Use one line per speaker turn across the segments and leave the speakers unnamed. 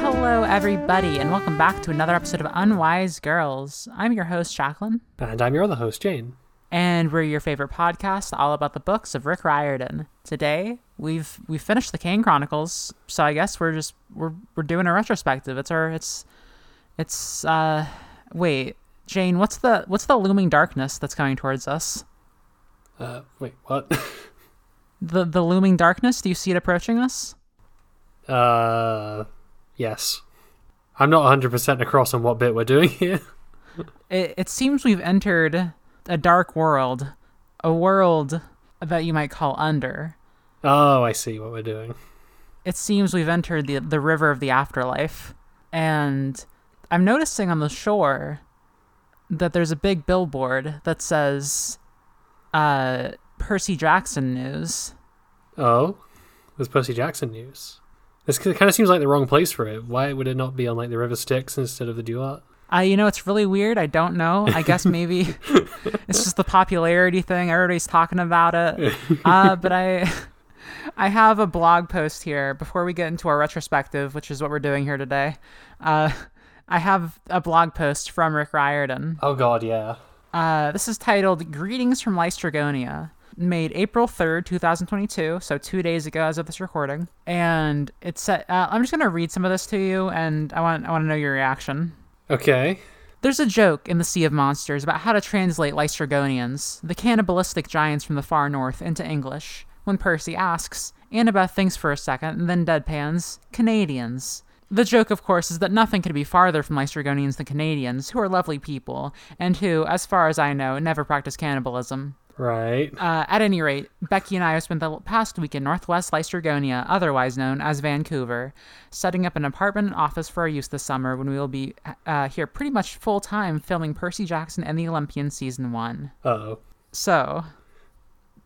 Hello, everybody, and welcome back to another episode of Unwise Girls. I'm your host, Jacqueline,
And I'm your other host, Jane.
And we're your favorite podcast all about the books of Rick Riordan. Today, we've we finished the Kane Chronicles, so I guess we're just we're we're doing a retrospective. It's our it's it's uh wait, Jane, what's the what's the looming darkness that's coming towards us?
Uh, wait, what?
The the looming darkness, do you see it approaching us?
uh, yes. I'm not 100% across on what bit we're doing here.
it, it seems we've entered a dark world, a world that you might call under.
Oh, I see what we're doing.
It seems we've entered the the river of the afterlife, and I'm noticing on the shore that there's a big billboard that says uh, Percy Jackson news.
Oh, there's Percy Jackson news. This kind of seems like the wrong place for it. Why would it not be on like the River Styx instead of the Duat?
Uh, you know, it's really weird. I don't know. I guess maybe it's just the popularity thing. Everybody's talking about it. Uh, but I, I have a blog post here before we get into our retrospective, which is what we're doing here today. Uh, I have a blog post from Rick Riordan.
Oh God, yeah.
Uh, this is titled "Greetings from Laistrygonia." Made April 3rd, 2022, so two days ago as of this recording. And it's, uh, I'm just going to read some of this to you, and I want, I want to know your reaction.
Okay.
There's a joke in the Sea of Monsters about how to translate Laistrygonians, the cannibalistic giants from the far north, into English. When Percy asks, Annabeth thinks for a second and then deadpans, Canadians. The joke, of course, is that nothing could be farther from Laistrygonians than Canadians, who are lovely people, and who, as far as I know, never practice cannibalism.
Right.
Uh, at any rate, Becky and I have spent the past week in Northwest Laistrygonia, otherwise known as Vancouver, setting up an apartment and office for our use this summer when we will be uh, here pretty much full time filming Percy Jackson and the Olympian season one.
Oh.
So,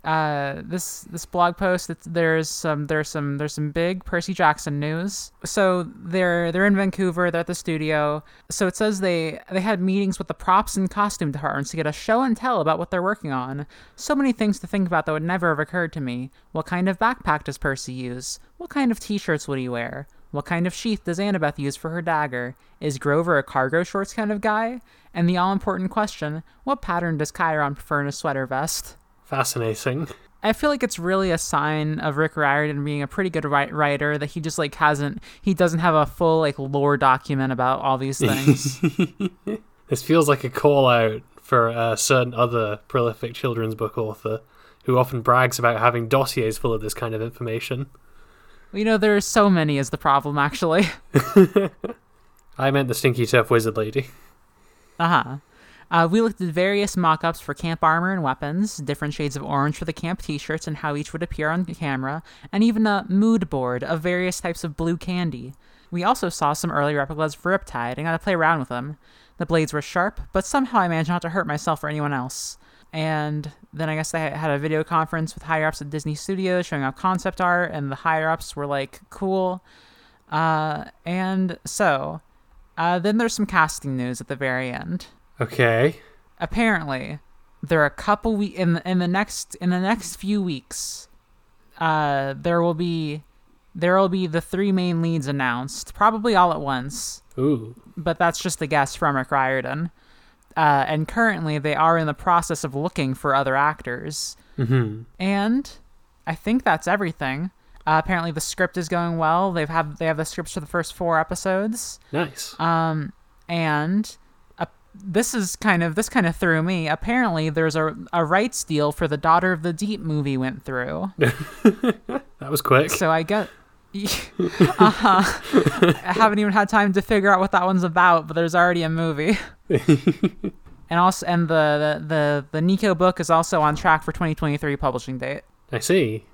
uh, this this blog post, there's some there's some there's some big Percy Jackson news. So they're they're in Vancouver. They're at the studio. So it says they they had meetings with the props and costume departments to get a show and tell about what they're working on. So many things to think about that would never have occurred to me. What kind of backpack does Percy use? What kind of t-shirts would he wear? What kind of sheath does Annabeth use for her dagger? Is Grover a cargo shorts kind of guy? And the all important question: What pattern does Chiron prefer in a sweater vest?
Fascinating.
I feel like it's really a sign of Rick Riordan being a pretty good ri- writer that he just like hasn't he doesn't have a full like lore document about all these things.
This feels like a call out for a certain other prolific children's book author who often brags about having dossiers full of this kind of information.
you know, there are so many is the problem actually.
I meant the Stinky Turf Wizard Lady.
Uh-huh. Uh, we looked at various mock-ups for camp armor and weapons, different shades of orange for the camp t-shirts and how each would appear on camera, and even a mood board of various types of blue candy. We also saw some early replicas for Riptide and got to play around with them. The blades were sharp, but somehow I managed not to hurt myself or anyone else. And then I guess they had a video conference with higher ups at Disney Studios showing off concept art, and the higher ups were like, cool. Uh, and so, uh, then there's some casting news at the very end
Okay.
apparently there are a couple we in in the next in the next few weeks uh there will be there will be the three main leads announced probably all at once.
Ooh.
but that's just a guess from Rick Riordan. Uh and currently they are in the process of looking for other actors.
Hmm
and I think that's everything. Uh, apparently the script is going well. They've have they have the scripts for the first four episodes.
Nice.
um, and this is kind of this kind of threw me. Apparently, there's a a rights deal for the Daughter of the Deep movie went through.
that was quick.
So I get. uh huh. I haven't even had time to figure out what that one's about, but there's already a movie. and also, and the, the the the Nico book is also on track for 2023 publishing date.
I see.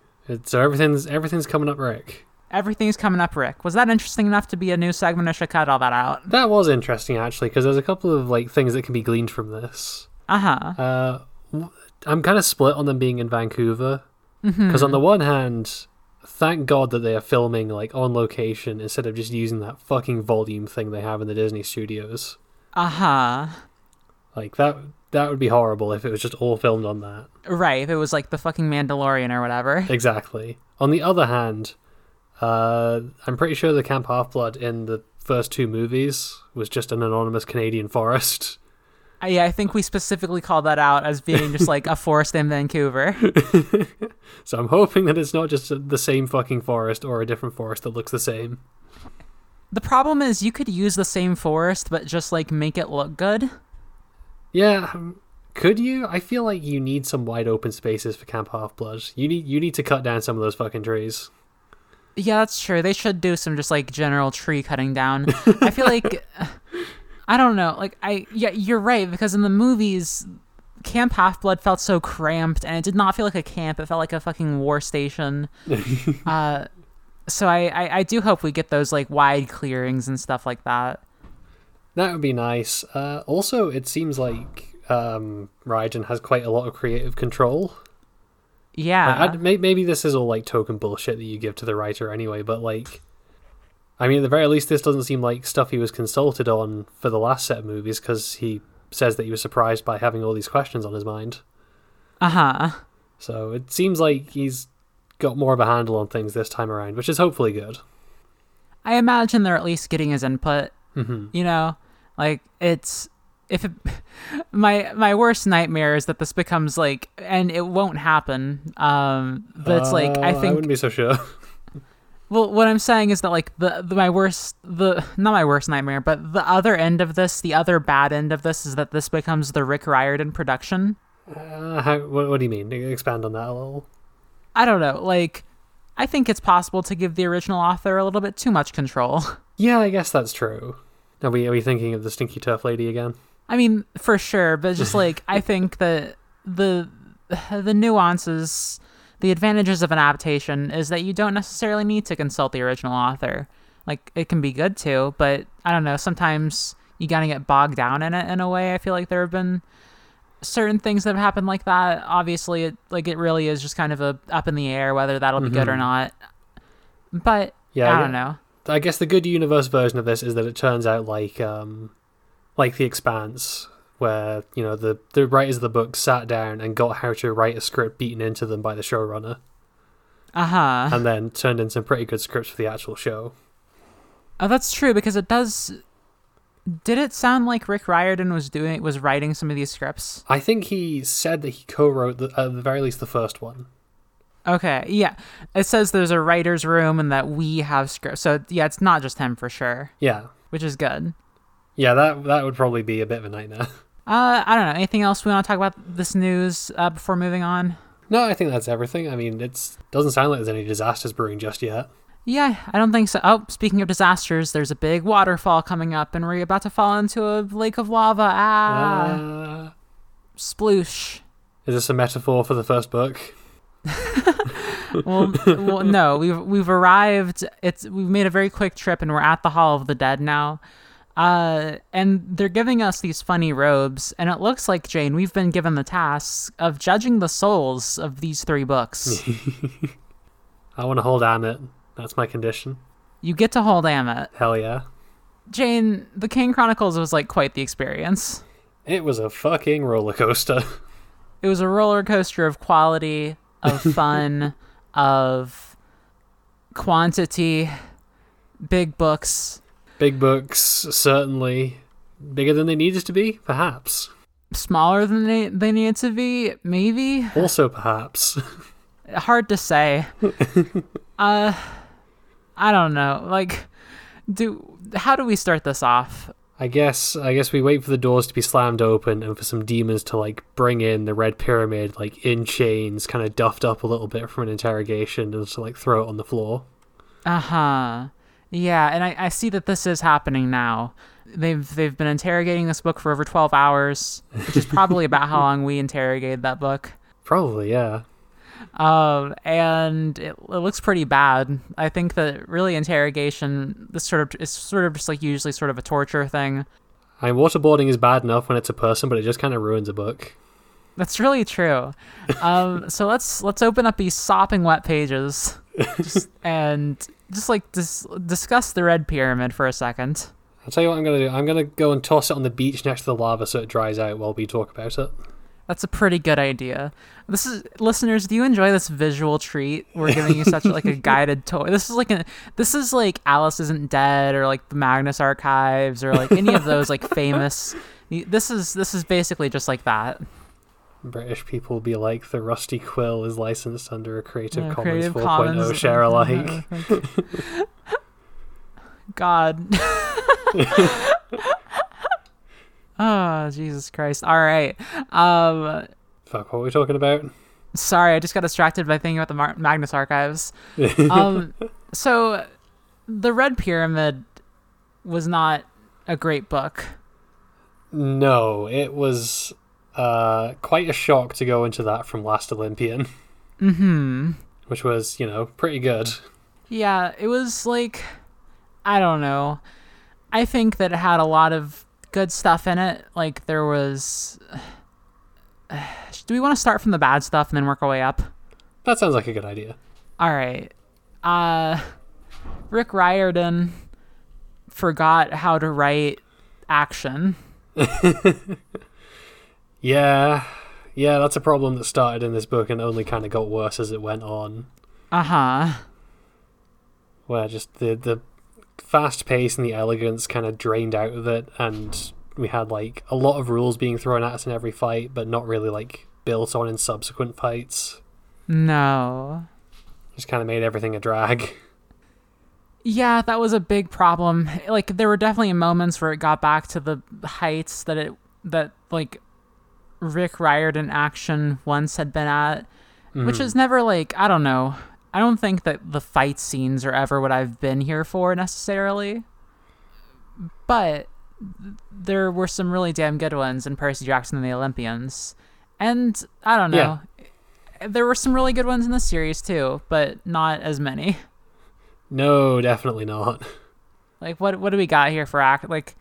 So everything's everything's coming up, Rick.
Everything's coming up, Rick. Was that interesting enough to be a new segment? I should cut all that out.
That was interesting actually, because there's a couple of like things that can be gleaned from this.
Uh huh.
Uh, I'm kind of split on them being in Vancouver, because on the one hand, thank God that they are filming like on location instead of just using that fucking volume thing they have in the Disney studios.
Uh huh.
Like that that would be horrible if it was just all filmed on that.
Right. If it was like the fucking Mandalorian or whatever.
Exactly. On the other hand, uh, I'm pretty sure the Camp Half Blood in the first two movies was just an anonymous Canadian forest.
Uh, Yeah, I think we specifically called that out as being just like a forest in Vancouver.
So I'm hoping that it's not just the same fucking forest or a different forest that looks the same.
The problem is you could use the same forest, but just like make it look good.
Yeah, um, could you? I feel like you need some wide open spaces for Camp Half Blood. You need you need to cut down some of those fucking trees.
Yeah, that's true. They should do some just like general tree cutting down. I feel like I don't know. Like I yeah, you're right because in the movies Camp Half Blood felt so cramped and it did not feel like a camp. It felt like a fucking war station. uh so I, I I do hope we get those like wide clearings and stuff like that.
That would be nice. Uh, also, it seems like um, Riordan has quite a lot of creative control.
Yeah.
Like, may- maybe this is all like token bullshit that you give to the writer anyway, but like, I mean, at the very least, this doesn't seem like stuff he was consulted on for the last set of movies because he says that he was surprised by having all these questions on his mind.
uh-huh.
So it seems like he's got more of a handle on things this time around, which is hopefully good.
I imagine they're at least getting his input.
hmm
You know, like it's if it, my my worst nightmare is that this becomes like, and it won't happen. Um, but it's like I
I
think.
wouldn't be so sure.
well, what I'm saying is that like the, the my worst the not my worst nightmare, but the other end of this, the other bad end of this is that this becomes the Rick Riordan production.
uh, how, what, what do you mean? Expand on that a little.
I don't know, like. I think it's possible to give the original author a little bit too much control.
Yeah, I guess that's true. Are we are we thinking of the Stinky Turf Lady again?
I mean, for sure, but just like I think that the the nuances, the advantages of an adaptation is that you don't necessarily need to consult the original author. Like it can be good too, but I don't know. Sometimes you gotta get bogged down in it in a way. I feel like there have been certain things that have happened like that. Obviously, it like it really is just kind of a up in the air whether that'll be good or
Mhm.
not. But
Yeah,
I don't know.
I guess the good universe version of this is that it turns out like um like the Expanse, where you know the the writers of the book sat down and got how to write a script beaten into them by the showrunner,
Uh huh.
and then turned in some pretty good scripts for the actual show.
Oh, that's true because it does. Did it sound like Rick Riordan was doing was writing some of these scripts?
I think he said that he co-wrote the, at the very least the first one.
Okay, yeah. It says there's a writer's room and that we have scripts. So yeah, it's not just him for sure,
Yeah,
which is good.
Yeah, that that would probably be a bit of a nightmare.
Uh, I don't know. Anything else we want to talk about this news uh, before moving on?
no, I think that's everything. I mean, it's doesn't sound like there's any disasters brewing just yet.
Yeah, I don't think so. Oh, speaking of disasters, there's a big waterfall coming up, and we're about to fall into a lake of lava. Ah,
Uh,
sploosh.
is this a metaphor for the first book?
well, well, no, we've we've arrived. It's we've made a very quick trip, and we're at the Hall of the Dead now. Uh, and they're giving us these funny robes, and it looks like Jane. We've been given the task of judging the souls of these three books.
I want to hold Ammit. That's my condition.
you get to hold Ammit.
Hell yeah.
Jane, the Kane Chronicles was like quite the experience.
It was a fucking roller coaster.
It was a roller coaster of quality, of fun, of quantity, big books,
Big books, certainly. Bigger than they needed to be, perhaps.
smaller than they, they needed to be, maybe.
Also, perhaps.
hard to say. uh, I don't know. Like, do how do we start this off?
I guess I guess we wait for the doors to be slammed open and for some demons to like bring in the red pyramid like in chains, kind of duffed up a little bit from an interrogation and to like throw it on the floor.
Uh huh. Yeah, and I, I see that this is happening now. They've they've been interrogating this book for over twelve hours, which is probably about how long we interrogated that book.
Probably, yeah.
Um, and it, it looks pretty bad. I think that really interrogation this sort of is sort of just like usually sort of a torture thing.
I mean, waterboarding is bad enough when it's a person, but it just kind of ruins a book.
That's really true. Um, so let's let's open up these sopping wet pages. Just, and just like dis- discuss the red pyramid for a second.
I'll tell you what I'm gonna do. I'm gonna go and toss it on the beach next to the lava so it dries out while we talk about it.
That's a pretty good idea. This is listeners. Do you enjoy this visual treat? We're giving you such like a guided tour. This is like a this is like Alice isn't dead or like the Magnus Archives or like any of those like famous. This is this is basically just like that.
British people will be like the Rusty Quill is licensed under a Creative
Yeah,
Commons
Creative
4.0
Commons.
share alike.
God. oh Jesus Christ! All right. Um,
Fuck, what are we talking about?
sorry, I just got distracted by thinking about the Mar- Magnus Archives. Um, so the Red Pyramid was not a great book.
No, it was uh, quite a shock to go into that from Last Olympian,
Hmm.
which was, you know, pretty good.
Yeah, it was like I don't know. I think that it had a lot of good stuff in it. Like there was. Do we want to start from the bad stuff and then work our way up?
That sounds like a good idea.
All right. Uh Rick Riordan forgot how to write action.
Yeah, yeah, that's a problem that started in this book and only kind of got worse as it went on.
Uh-huh.
Where just the the fast pace and the elegance kind of drained out of it, and we had like a lot of rules being thrown at us in every fight, but not really like built on in subsequent fights.
No.
Just kind of made everything a drag.
Yeah, that was a big problem. Like there were definitely moments where it got back to the heights that it that like Rick Riordan action once had been at, which hmm. is never like I don't know. I don't think that the fight scenes are ever what I've been here for necessarily. But there were some really damn good ones in Percy Jackson and the Olympians. And I don't know. Eh, there were some really good ones in the series too, but not as many.
No, definitely not.
Like what what do we got here for act like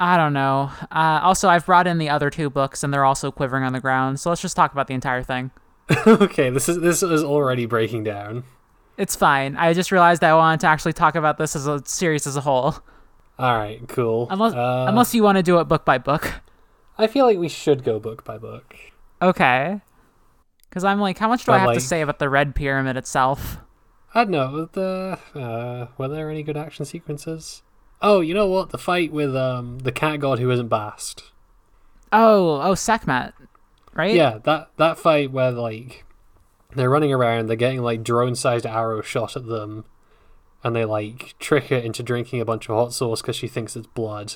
I don't know. Uh, also, I've brought in the other two books, and they're also quivering on the ground. So let's just talk about the entire thing.
okay, this is this is already breaking down.
It's fine. I just realized I wanted to actually talk about this as a series as a whole,
All right, cool.
unless
Uh,
unless you want to do it book by book.
I feel like we should go book by book.
Okay. Because I'm like, how much do I
But,
have to say about the Red Pyramid itself?
I don't know. The uh, were there any good action sequences? Oh, you know what? The fight with um the cat god who isn't Bast.
Oh, oh, Sekhmet, right?
Yeah, that that fight where like they're running around, they're getting like drone-sized arrows shot at them, and they like trick her into drinking a bunch of hot sauce because she thinks it's blood.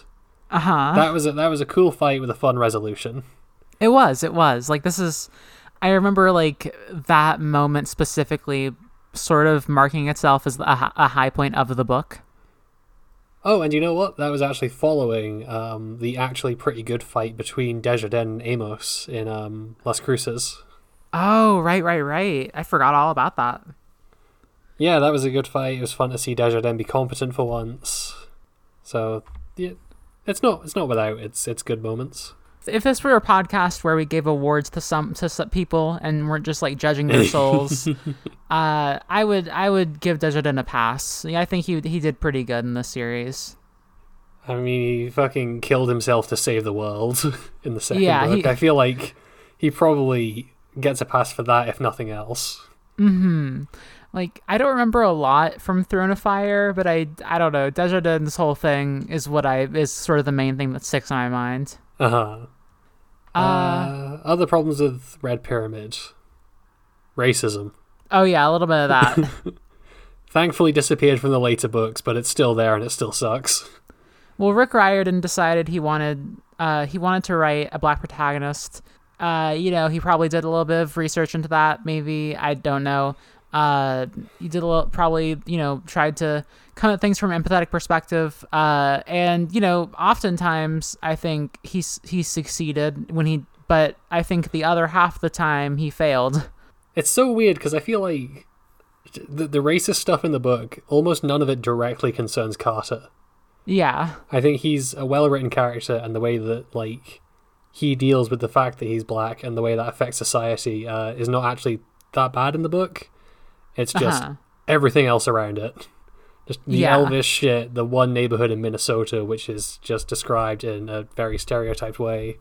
Uh huh.
That was a, that was a cool fight with a fun resolution.
It was. It was. Like this is I remember like that moment specifically sort of marking itself as a, a high point of the book.
Oh, and you know what? That was actually following um, the actually pretty good fight between Desjardins and Amos in um, Las Cruces.
Oh, right, right, right. I forgot all about that.
Yeah, that was a good fight. It was fun to see Desjardins be competent for once. So, yeah, it's not it's not without its its good moments.
If this were a podcast where we gave awards to some to some people and weren't just like judging their souls, uh, I would I would give Desjardins a pass. Yeah, I think he he did pretty good in this series.
I mean, he fucking killed himself to save the world in the second
Yeah,
book.
he-
I feel like he probably gets a pass for that, if nothing else.
Like I don't remember a lot from Throne of Fire, but I I don't know. Desjardins' whole thing is what I is sort of the main thing that sticks in my mind.
Uh-huh.
Uh,
Uh, other problems with Red Pyramid. Racism.
oh yeah, a little bit of that.
Thankfully disappeared from the later books, but it's still there and it still sucks.
well, Rick Riordan decided he wanted uh he wanted to write a black protagonist. Uh, you know, he probably did a little bit of research into that. Maybe I don't know. Uh, he did a little, probably you know tried to come at things from an empathetic perspective. Uh, and you know, oftentimes I think he's he succeeded when he, but I think the other half the time he failed.
It's so weird because I feel like the, the racist stuff in the book, almost none of it directly concerns Carter.
Yeah,
I think he's a well written character, and the way that like he deals with the fact that he's black and the way that affects society uh, is not actually that bad in the book. It's just
Uh-huh.
everything else around it. Just the
Yeah.
Elvis shit, the one neighborhood in Minnesota, which is just described in a very stereotyped way.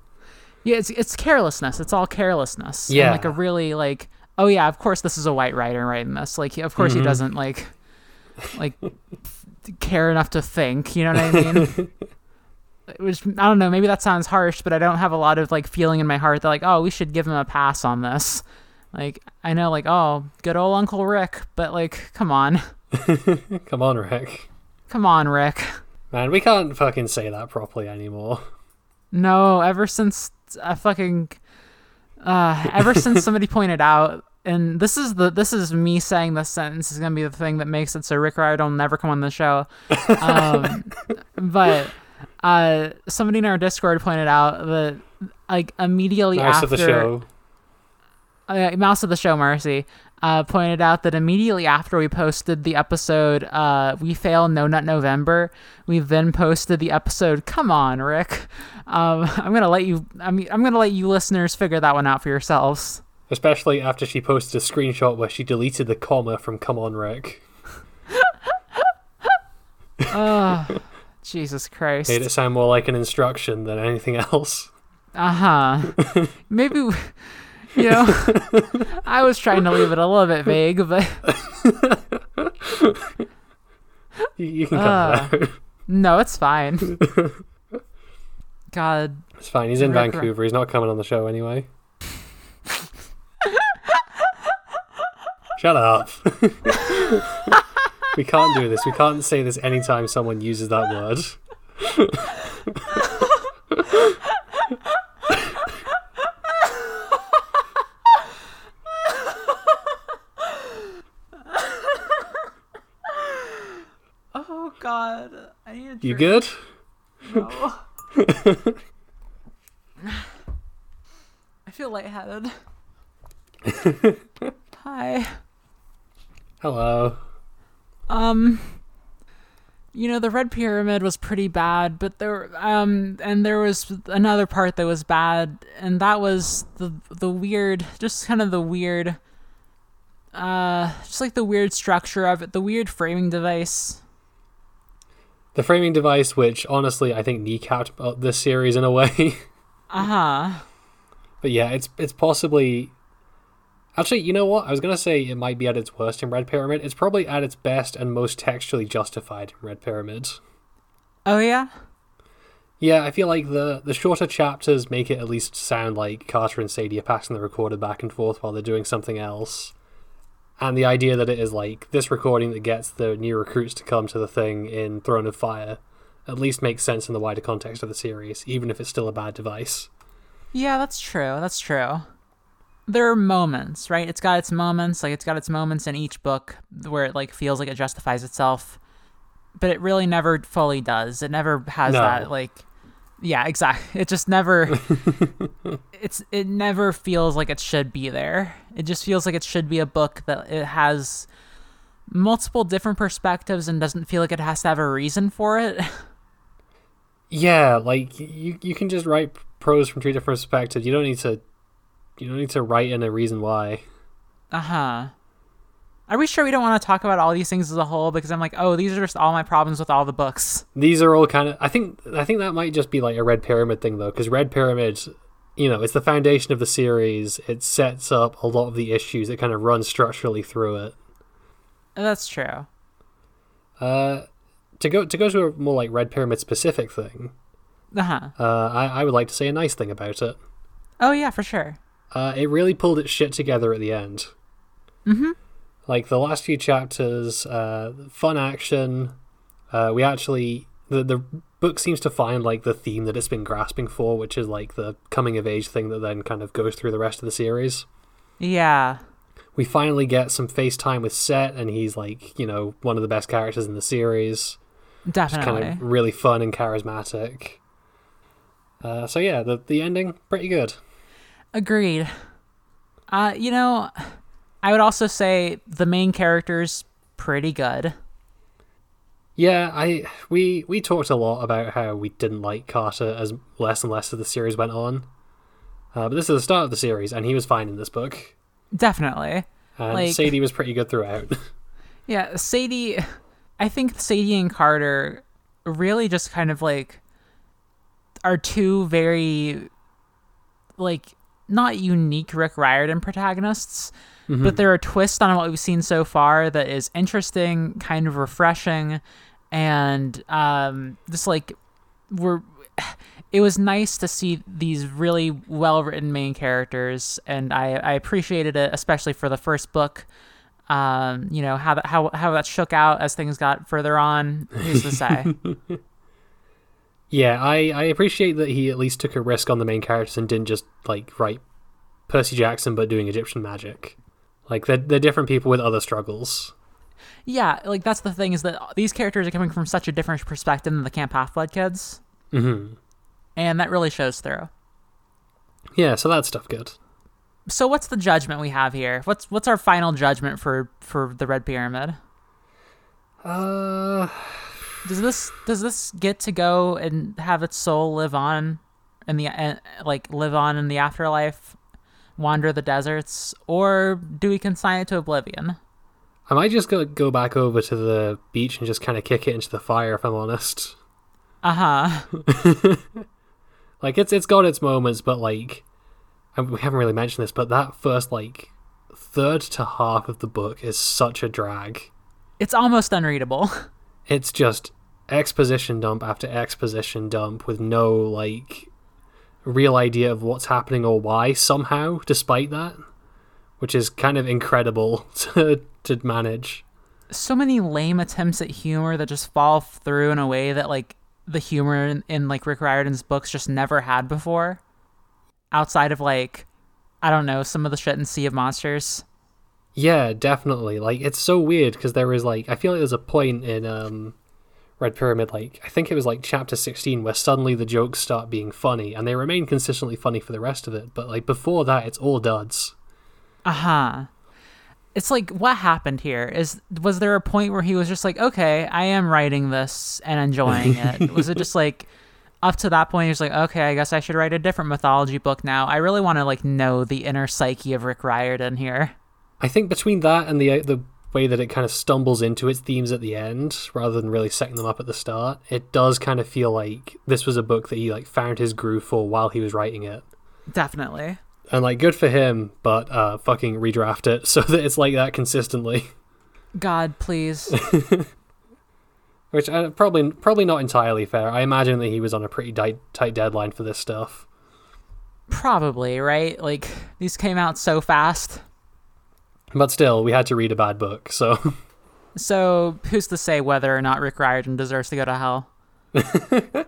Yeah, it's it's carelessness. It's all carelessness. And,
Yeah.
like a really like oh yeah, of course this is a white writer writing this. Like of course
Mm-hmm.
he doesn't like like care enough to think. You know what I mean? Which I don't know. Maybe that sounds harsh, but I don't have a lot of like feeling in my heart that like oh we should give him a pass on this. Like I know like oh good old Uncle Rick, but like come on,
Come on, Rick.
come on Rick.
Man, we can't fucking say that properly anymore.
No, ever since I fucking uh ever since somebody pointed out and this is the this is me saying this sentence is gonna be the thing that makes it so Rick Riordan will never come on the show. Um but uh somebody in our Discord pointed out that like immediately
Nice
after
the show.
Uh, mouse of the show mercy uh, pointed out that immediately after we posted the episode uh, we fail no nut november we then posted the episode come on rick um, i'm gonna let you I mean, i'm gonna let you listeners figure that one out for yourselves
Especially after she posted a screenshot where she deleted the comma from Come On, Rick.
jesus christ
Made it sound more like an instruction than anything else.
uh-huh maybe we- you know i was trying to leave it a little bit vague but
You, can cut
Ah.
that out.
no it's fine god
It's fine. He's in
Rick-
Vancouver. He's not coming on the show anyway. Shut up. we can't do this. We can't say this anytime someone uses that word.
oh god i need a
You good?
No. I feel lightheaded. Hi.
Hello.
Um you know the red pyramid was pretty bad, but there um and there was another part that was bad and that was the the weird just kind of the weird uh just like the weird structure of it, the weird framing device.
The framing device, which honestly I think kneecapped uh, this series in a way.
Uh-huh.
but yeah, it's it's possibly. Actually, you know what? I was gonna say it might be at its worst in Red Pyramid. It's probably at its best and most textually justified in Red Pyramid.
Oh yeah?
Yeah, I feel like the the shorter chapters make it at least sound like Carter and Sadie are passing the recorder back and forth while they're doing something else. And the idea that it is like this recording that gets the new recruits to come to the thing in Throne of Fire at least makes sense in the wider context of the series, even if it's still a bad device.
Yeah, that's true. That's true. There are moments, right? It's got its moments, like it's got its moments in each book where it like feels like it justifies itself, but it really never fully does. It never has
No.
that like yeah, exactly. It just never it's it never feels like it should be there. It just feels like it should be a book that it has multiple different perspectives and doesn't feel like it has to have a reason for it.
Yeah, like you you can just write prose from three different perspectives. You don't need to you don't need to write in a reason why.
Uh huh. Are we sure we don't want to talk about all these things as a whole? Because I'm like, oh, these are just all my problems with all the books.
These are all kind of I think I think that might just be like a Red Pyramid thing though, because Red Pyramid, you know, it's the foundation of the series. It sets up a lot of the issues that kind of run structurally through it.
That's true.
Uh, to go to go to a more like Red Pyramid specific thing,
Uh huh.
uh, I I would like to say a nice thing about it.
Oh yeah, for sure.
Uh, it really pulled its shit together at the end.
Mm-hmm.
Like the last few chapters, uh, fun action. Uh, we actually the the book seems to find like the theme that it's been grasping for, which is like the coming of age thing that then kind of goes through the rest of the series.
Yeah.
We finally get some FaceTime with Set, and he's like you know one of the best characters in the series.
Definitely.
Kind of really fun and charismatic. Uh, so yeah, the the ending pretty good.
Agreed. Uh, you know, I would also say the main character's pretty good.
Yeah, I we we talked a lot about how we didn't like Carter as less and less as the series went on. Uh, but this is the start of the series, and he was fine in this book.
Definitely.
And
Like-
Sadie was pretty good throughout.
Yeah, Sadie. I think Sadie and Carter really just kind of like are two very like not unique Rick Riordan protagonists, but there are twists on what we've seen so far that is interesting, kind of refreshing, and um, just like we're. It was nice to see these really well written main characters, and I, I appreciated it, especially for the first book. Um, you know how that how how that shook out as things got further on. Who's to say?
Yeah, I, I appreciate that he at least took a risk on the main characters and didn't just like write Percy Jackson but doing Egyptian magic. Like they're they're different people with other struggles.
Yeah, like that's the thing is that these characters are coming from such a different perspective than the Camp Half Blood kids,
hmm
and that really shows through.
Yeah, so that stuff good.
So, what's the judgment we have here? What's what's our final judgment for for the Red Pyramid?
Uh,
Does this does this get to go and have its soul live on in the uh, like live on in the afterlife, wander the deserts, or do we consign it to oblivion?
I might just go go back over to the beach and just kind of kick it into the fire if I'm honest.
Uh huh.
Like it's it's got its moments, but like and we haven't really mentioned this, but that first like third to half of the book is such a drag.
It's almost unreadable.
It's just exposition dump after exposition dump with no like real idea of what's happening or why somehow despite that, which is kind of incredible to to manage.
so many lame attempts at humor that just fall through in a way that like the humor in, in like Rick Riordan's books just never had before. Outside of like, I don't know, some of the shit in Sea of Monsters.
Yeah, definitely. Like it's so weird because there is like I feel like there's a point in um Red Pyramid like I think it was like chapter 16 where suddenly the jokes start being funny and they remain consistently funny for the rest of it, but like before that it's all duds.
Uh huh. It's like what happened here is was there a point where he was just like, okay, I am writing this and enjoying it? was it just like up to that point he was like, okay, I guess I should write a different mythology book now. I really want to like know the inner psyche of Rick Riordan here.
I think between that and the the way that it kind of stumbles into its themes at the end rather than really setting them up at the start, it does kind of feel like this was a book that he like found his groove for while he was writing it.
Definitely.
And like good for him, but uh fucking redraft it so that it's like that consistently.
God, please.
Which uh, probably probably not entirely fair. I imagine that he was on a pretty tight tight deadline for this stuff.
Probably, right? Like these came out so fast.
But still, we had to read a bad book, so
So who's to say whether or not Rick Riordan deserves to go to hell?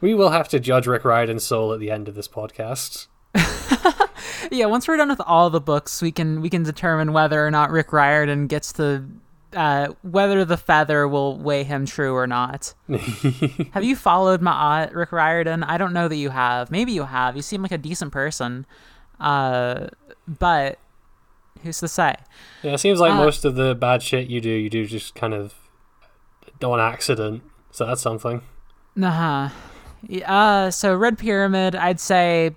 we will have to judge Rick Riordan's soul at the end of this podcast.
Yeah, once we're done with all the books, we can we can determine whether or not Rick Riordan gets to uh, whether the feather will weigh him true or not. have you followed my Ma'at, Rick Riordan? I don't know that you have. Maybe you have. You seem like a decent person. Uh, but who's to say?
Yeah, it seems like
Uh,
most of the bad shit you do, you do just kind of on accident. So that's something.
Uh-huh. Uh, so Red Pyramid, I'd say,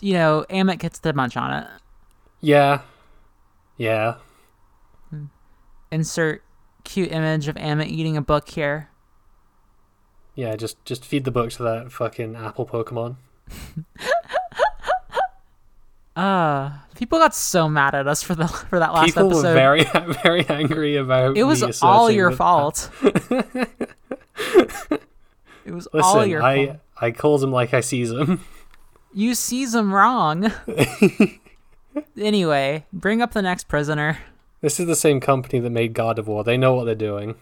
you know, Ammit gets the munch on it.
Yeah. Yeah.
Insert cute image of Ammit eating a book here.
Yeah, just just feed the book to that fucking apple Pokemon.
Uh, people got so mad at us for the for that last
People
episode.
were very very angry about
it was all your
that-
fault. it was
Listen,
all your
I
fault.
I calls him like I sees him.
You sees them wrong. anyway, bring up the next prisoner.
This is the same company that made God of War. They know what they're doing.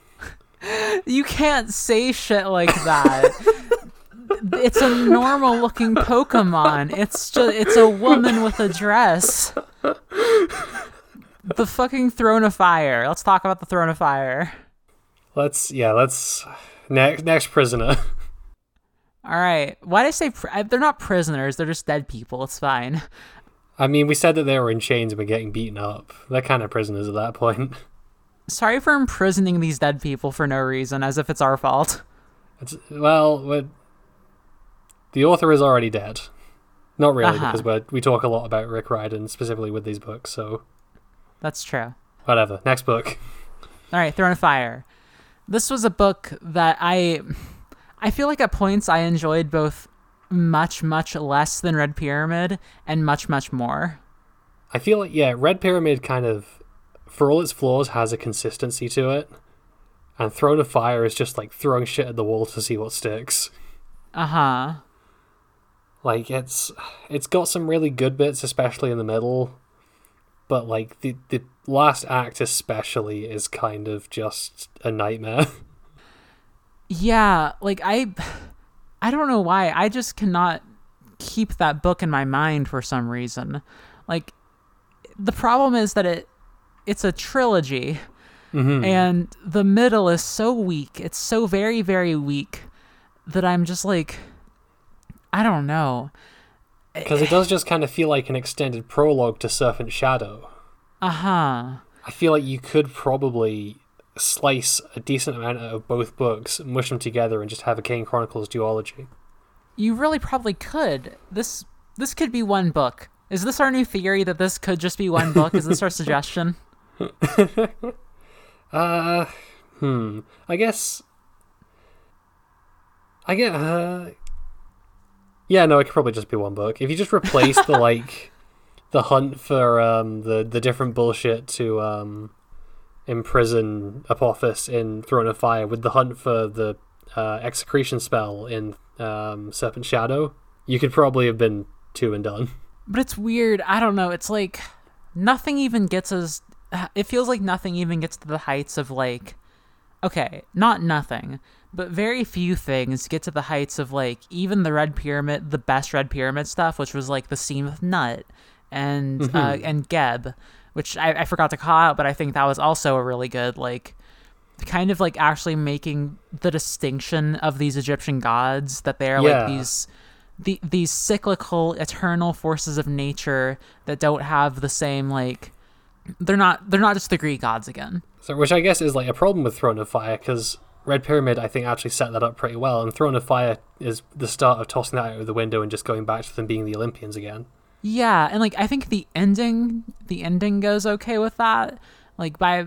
You can't say shit like that. It's a normal looking Pokemon. It's just it's a woman with a dress. The fucking Throne of Fire. Let's talk about the Throne of Fire.
Let's yeah, let's next next prisoner.
All right. Why did I say pr- they're not prisoners? They're just dead people. It's fine.
I mean, we said that they were in chains and were getting beaten up. They're kind of prisoners at that point.
Sorry for imprisoning these dead people for no reason, as if it's our fault.
It's, well, we're, the author is already dead. Not really,
Uh-huh.
because we we talk a lot about Rick Riordan specifically with these books. So
That's true.
whatever. Next book.
All right, Throne of Fire. This was a book that I I feel like at points I enjoyed both much much less than Red Pyramid and much much more.
I feel like yeah, Red Pyramid kind of for all its flaws has a consistency to it. And Throne of Fire is just like throwing shit at the wall to see what sticks.
Uh-huh.
Like it's it's got some really good bits especially in the middle, but like the the last act especially is kind of just a nightmare.
Yeah, like I I don't know why. I just cannot keep that book in my mind for some reason. Like the problem is that it it's a trilogy
Mm-hmm.
and the middle is so weak. It's so very very weak that I'm just like I don't know.
Because it does just kind of feel like an extended prologue to Serpent Shadow.
Uh-huh.
I feel like you could probably slice a decent amount out of both books, mush them together, and just have a Kane Chronicles duology.
You really probably could. This this could be one book. Is this our new theory that this could just be one book? Is this our suggestion?
Uh, hmm. I guess. I get. Uh, yeah, no, it could probably just be one book. If you just replace the like, the hunt for um the the different bullshit to um, imprison Apophis in Throne of Fire with the hunt for the uh, execration spell in um Serpent Shadow, you could probably have been two and done.
But it's weird. I don't know. It's like nothing even gets us. It feels like nothing even gets to the heights of like, okay, not nothing, but very few things get to the heights of like even the Red Pyramid, the best Red Pyramid stuff, which was like the scene with Nut and uh, and Geb, which I, I forgot to call out, but I think that was also a really good like kind of like actually making the distinction of these Egyptian gods that they are
Yeah.
like these the these cyclical eternal forces of nature that don't have the same like they're not they're not just the Greek gods again.
So, which I guess is like a problem with Throne of Fire because Red Pyramid, I think, actually set that up pretty well, and Throne of Fire is the start of tossing that out of the window and just going back to them being the Olympians again.
Yeah, and like I think the ending the ending goes okay with that. Like by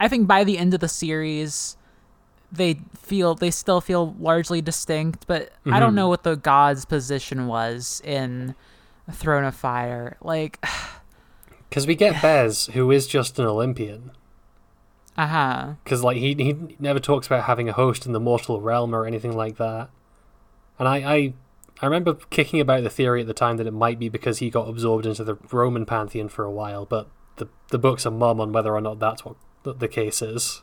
I think by the end of the series they feel they still feel largely distinct, but I don't
Mhm.
know what the god's position was in Throne of Fire. Like
Because we get Bes, who is just an Olympian.
Uh-huh.
Because like he he never talks about having a host in the mortal realm or anything like that. And I, I I remember kicking about the theory at the time that it might be because he got absorbed into the Roman pantheon for a while, but the the books are mum on whether or not that's what the, the case is.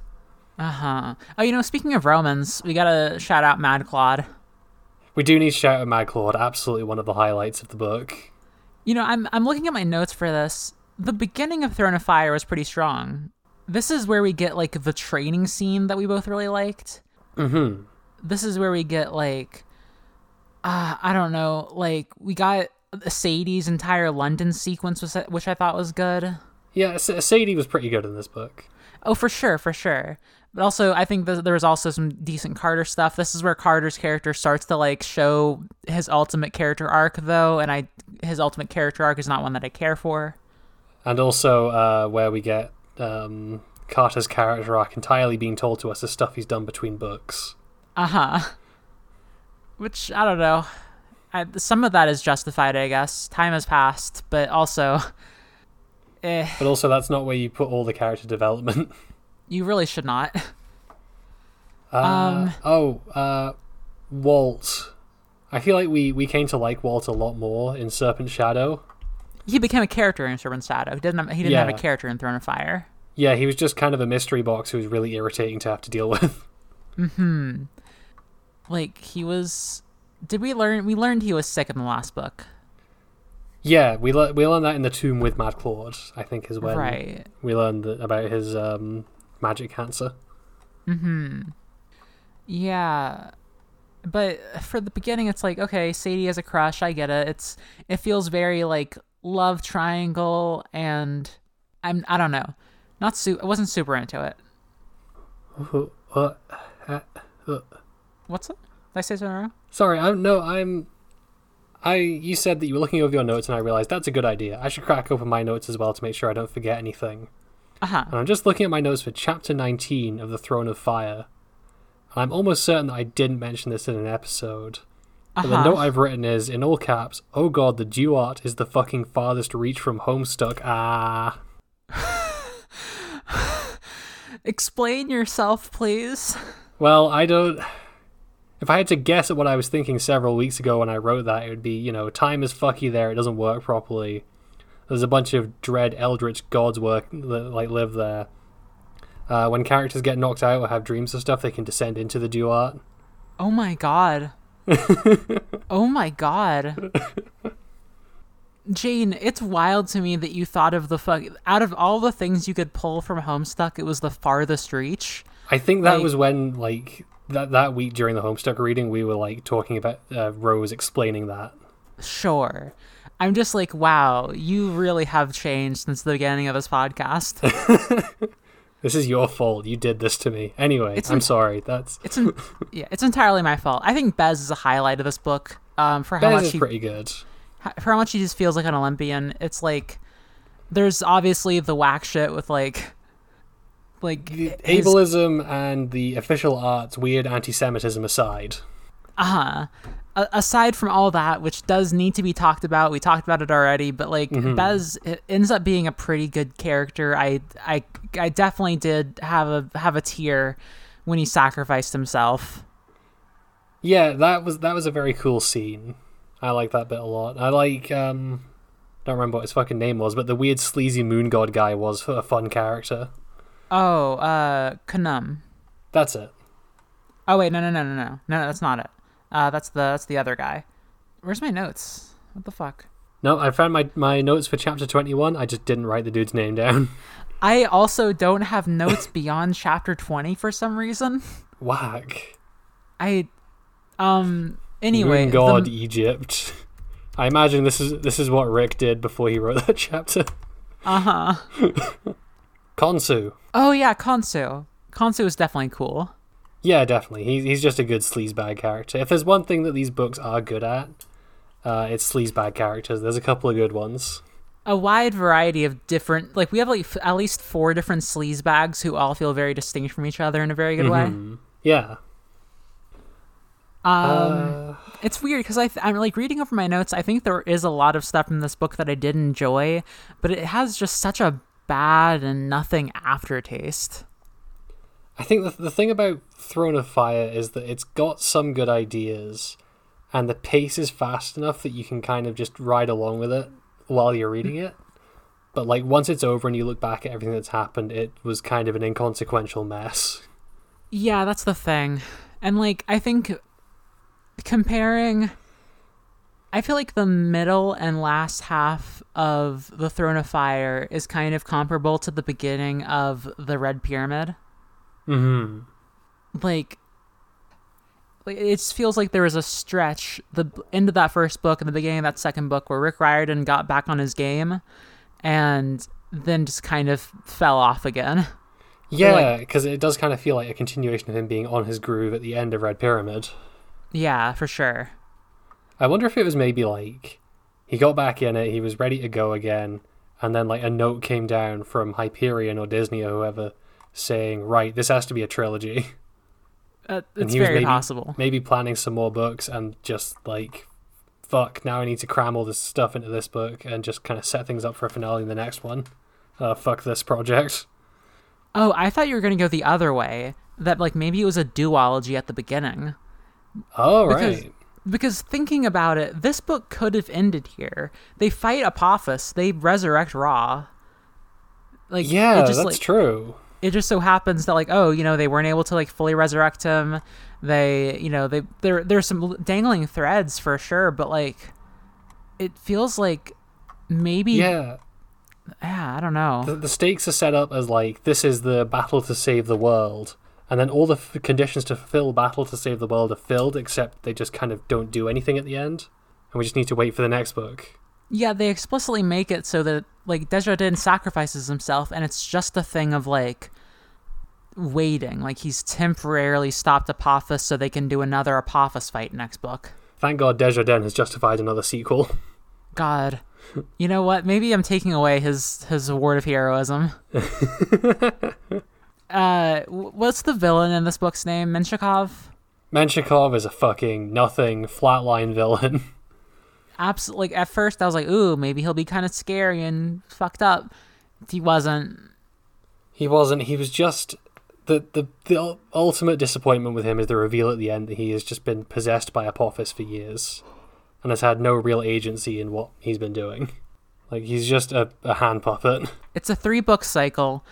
Uh huh. Oh, you know, speaking of Romans, we gotta shout out Mad Claude.
We do need to shout out Mad Claude, absolutely one of the highlights of the book.
You know, I'm I'm looking at my notes for this. The beginning of Throne of Fire was pretty strong. This is where we get like the training scene that we both really liked.
Mm-hmm.
This is where we get like, uh, I don't know, like we got Sadie's entire London sequence, was which I thought was good.
Yeah, Sadie was pretty good in this book.
Oh, for sure, for sure. But also, I think there was also some decent Carter stuff. This is where Carter's character starts to like show his ultimate character arc, though, and I his ultimate character arc is not one that I care for.
And also uh, where we get um, Carter's character arc entirely being told to us as stuff he's done between books.
Uh huh. Which I don't know. I, some of that is justified, I guess. Time has passed, but also, eh,
But also, that's not where you put all the character development.
you really should not.
Uh,
Um,
oh, uh, Walt. I feel like we, we came to like Walt a lot more in Serpent Shadow.
He became a character in Serpent Shadow. He didn't. Have, he didn't have a character in Throne of Fire.
Yeah, he was just kind of a mystery box who was really irritating to have to deal with. Hmm.
Like he was. Did we learn? We learned he was sick in the last book,
yeah, we le- we learned that in the tomb with Mad Claude. I think is when
right?
we learned that- about his um, magic cancer. Hmm.
Yeah. But for the beginning it's like, okay, Sadie has a crush, I get it. It's it feels very like love triangle and I'm I don't know. Not su I wasn't super into it.
What?
What's it? Did I say something wrong?
Sorry, I'm no, I'm. I you said that you were looking over your notes, and I realized that's a good idea. I should crack open my notes as well to make sure I don't forget anything.
Uh-huh.
And I'm just looking at my notes for chapter 19 of The Throne of Fire. And I'm almost certain that I didn't mention this in an episode. But the
Uh-huh.
note I've written is, in all caps, oh god, the Duat is the fucking farthest reach from Homestuck. Ah.
Explain yourself, please.
Well, I don't. If I had to guess at what I was thinking several weeks ago when I wrote that, it would be, you know, time is fucky there, it doesn't work properly. There's a bunch of dread eldritch gods work that like live there. Uh, when characters get knocked out or have dreams of stuff, they can descend into the Duat.
Oh my god. oh my god. Jane, it's wild to me that you thought of the fuck out of all the things you could pull from Homestuck, it was the farthest reach.
I think that
Like-
was when, like, that, that week during the Homestuck reading, we were, like, talking about uh, Rose explaining that.
Sure. I'm just like, wow, you really have changed since the beginning of this podcast.
This is your fault. You did this to me. Anyway,
It's
I'm
an-
sorry. That's.
It's en- yeah, it's entirely my fault. I think Bes is a highlight of this book. Um, for how
Bes
much
is
he
pretty good.
for how much he just feels like an Olympian. It's like there's obviously the whack shit with like like his,
Ableism and the official arts weird anti-Semitism aside.
uh-huh. A- aside from all that, which does need to be talked about, we talked about it already. But like
Mm-hmm.
Bes it ends up being a pretty good character. I I I definitely did have a have a tear when he sacrificed himself.
Yeah, that was that was a very cool scene. I like that bit a lot. I like um don't remember what his fucking name was, but the weird sleazy moon god guy was a fun character.
Oh, uh, Khnum.
That's it.
Oh wait, no, no, no, no, no, no, no, that's not it. Uh, that's the that's the other guy. Where's my notes? What the fuck?
No, I found my my notes for chapter 21. I just didn't write the dude's name down.
I also don't have notes beyond chapter 20 for some reason.
Whack.
I um anyway,
moon god
the-
Egypt. I imagine this is this is what Rick did before he wrote that chapter.
uh-huh.
Khonsu.
Oh yeah, Khonsu. Khonsu is definitely cool.
Yeah, definitely. He's he's just a good sleazebag character. If there's one thing that these books are good at, uh, it's sleazebag characters. There's a couple of good ones.
A wide variety of different like we have like f- at least four different sleaze bags who all feel very distinct from each other in a very good way.
Mhm. Yeah.
Um
Uh,
It's weird because I th- I'm like reading over my notes. I think there is a lot of stuff in this book that I did enjoy, but it has just such a bad and nothing aftertaste.
I think the the thing about Throne of Fire is that it's got some good ideas, and the pace is fast enough that you can kind of just ride along with it while you're reading it. But like once it's over and you look back at everything that's happened, it was kind of an inconsequential mess.
Yeah, that's the thing. And like I think comparing I feel like the middle and last half of the Throne of Fire is kind of comparable to the beginning of the Red Pyramid.
Mm-hmm.
Like like it feels like there was a stretch the end of that first book and the beginning of that second book where Rick Riordan got back on his game and then just kind of fell off again.
Yeah, because it does kind of feel like a continuation of him being on his groove at the end of Red Pyramid.
Yeah, for sure.
I wonder if it was maybe like he got back in it, he was ready to go again, and then like a note came down from Hyperion or Disney or whoever saying, "Right, this has to be a trilogy."
Uh,
And
it's
he was
very
maybe-
possible.
maybe planning some more books and just like, fuck, now I need to cram all this stuff into this book and just kind of set things up for a finale in the next one. Uh, fuck this project.
Oh, I thought you were going to go the other way. That like maybe it was a duology at the beginning.
Oh
Because-
right.
Because thinking about it, this book could have ended here. They fight Apophis. They resurrect Ra. Like
Yeah,
just,
that's
like,
true.
It just so happens that like oh you know they weren't able to like fully resurrect him. They you know they there there's some dangling threads for sure, but like it feels like maybe
Yeah,
yeah I don't know.
the, the stakes are set up as like this is the battle to save the world, and then all the f- conditions to fulfill battle to save the world are filled, except they just kind of don't do anything at the end, and we just need to wait for the next book.
Yeah, they explicitly make it so that like Desjardins sacrifices himself, and it's just a thing of like waiting. Like he's temporarily stopped Apophis so they can do another Apophis fight next book.
Thank God Desjardins has justified another sequel.
God, You know what? Maybe I'm taking away his his award of heroism. uh, what's the villain in this book's name? Menshikov.
Menshikov is a fucking nothing flatline villain.
Absolutely. Like at first, I was like, "Ooh, maybe he'll be kind of scary and fucked up." He wasn't.
He wasn't. He was just the the the ultimate disappointment with him is the reveal at the end that he has just been possessed by Apophis for years, and has had no real agency in what he's been doing. Like he's just a, a hand puppet.
It's a three book cycle.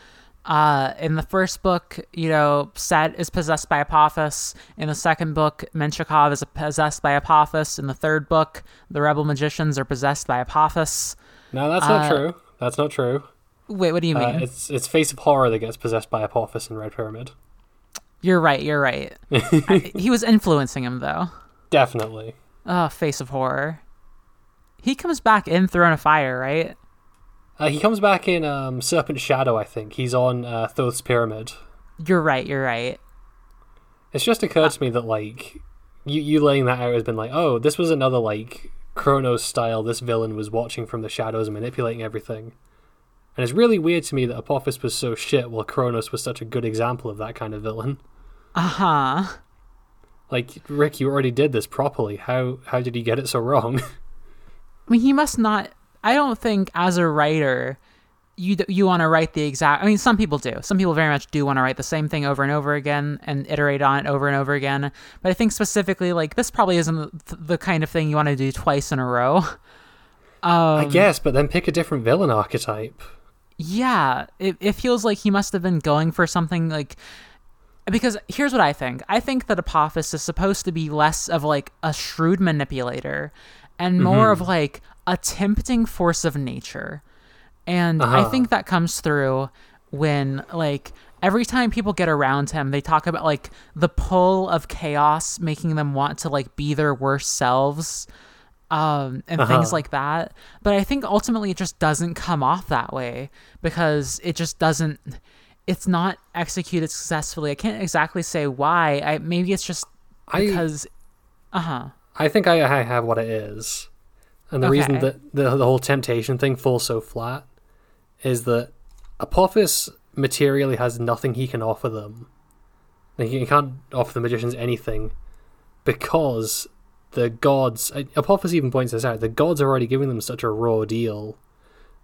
Uh, in the first book, you know, Set is possessed by Apophis. In the second book, Menshikov is possessed by Apophis. In the third book, the rebel magicians are possessed by Apophis.
No, that's not
Uh,
true. That's not true.
Wait, what do you
Uh,
mean?
it's it's Face of Horror that gets possessed by Apophis in Red Pyramid.
you're right. You're right. I- he was influencing him, though.
Definitely.
Oh, face of horror. He comes back in Throne of Fire, right?
Uh, he comes back in um, Serpent Shadow, I think. He's on uh, Thoth's Pyramid.
You're right. You're right.
It's just occurred to me that like you you laying that out has been like, oh, this was another like Kronos style. This villain was watching from the shadows and manipulating everything. And it's really weird to me that Apophis was so shit, while Kronos was such a good example of that kind of villain.
Uh huh.
Like Rick, you already did this properly. How how did he get it so wrong?
I mean, he must not. I don't think as a writer, you you want to write the exact. I mean, some people do. Some people very much do want to write the same thing over and over again and iterate on it over and over again. But I think specifically, like this probably isn't the, the kind of thing you want to do twice in a row.
I um, guess, but then pick a different villain archetype.
Yeah, it, it feels like he must have been going for something like because here's what I think. I think that Apophis is supposed to be less of like a shrewd manipulator and more of mm-hmm. like a tempting force of nature. And I
Uh-huh.
think that comes through when like every time people get around him, they talk about like the pull of chaos making them want to like be their worst selves um, and things
Uh-huh.
like that. But I think ultimately it just doesn't come off that way because it just doesn't. It's not executed successfully. I can't exactly say why. I maybe it's just because. Uh huh.
I think I, I have what it is. And the reason that the, the whole temptation thing falls so flat is that Apophis materially has nothing he can offer them. Like, he can't offer the magicians anything because the gods. Uh, Apophis even points this out. The gods are already giving them such a raw deal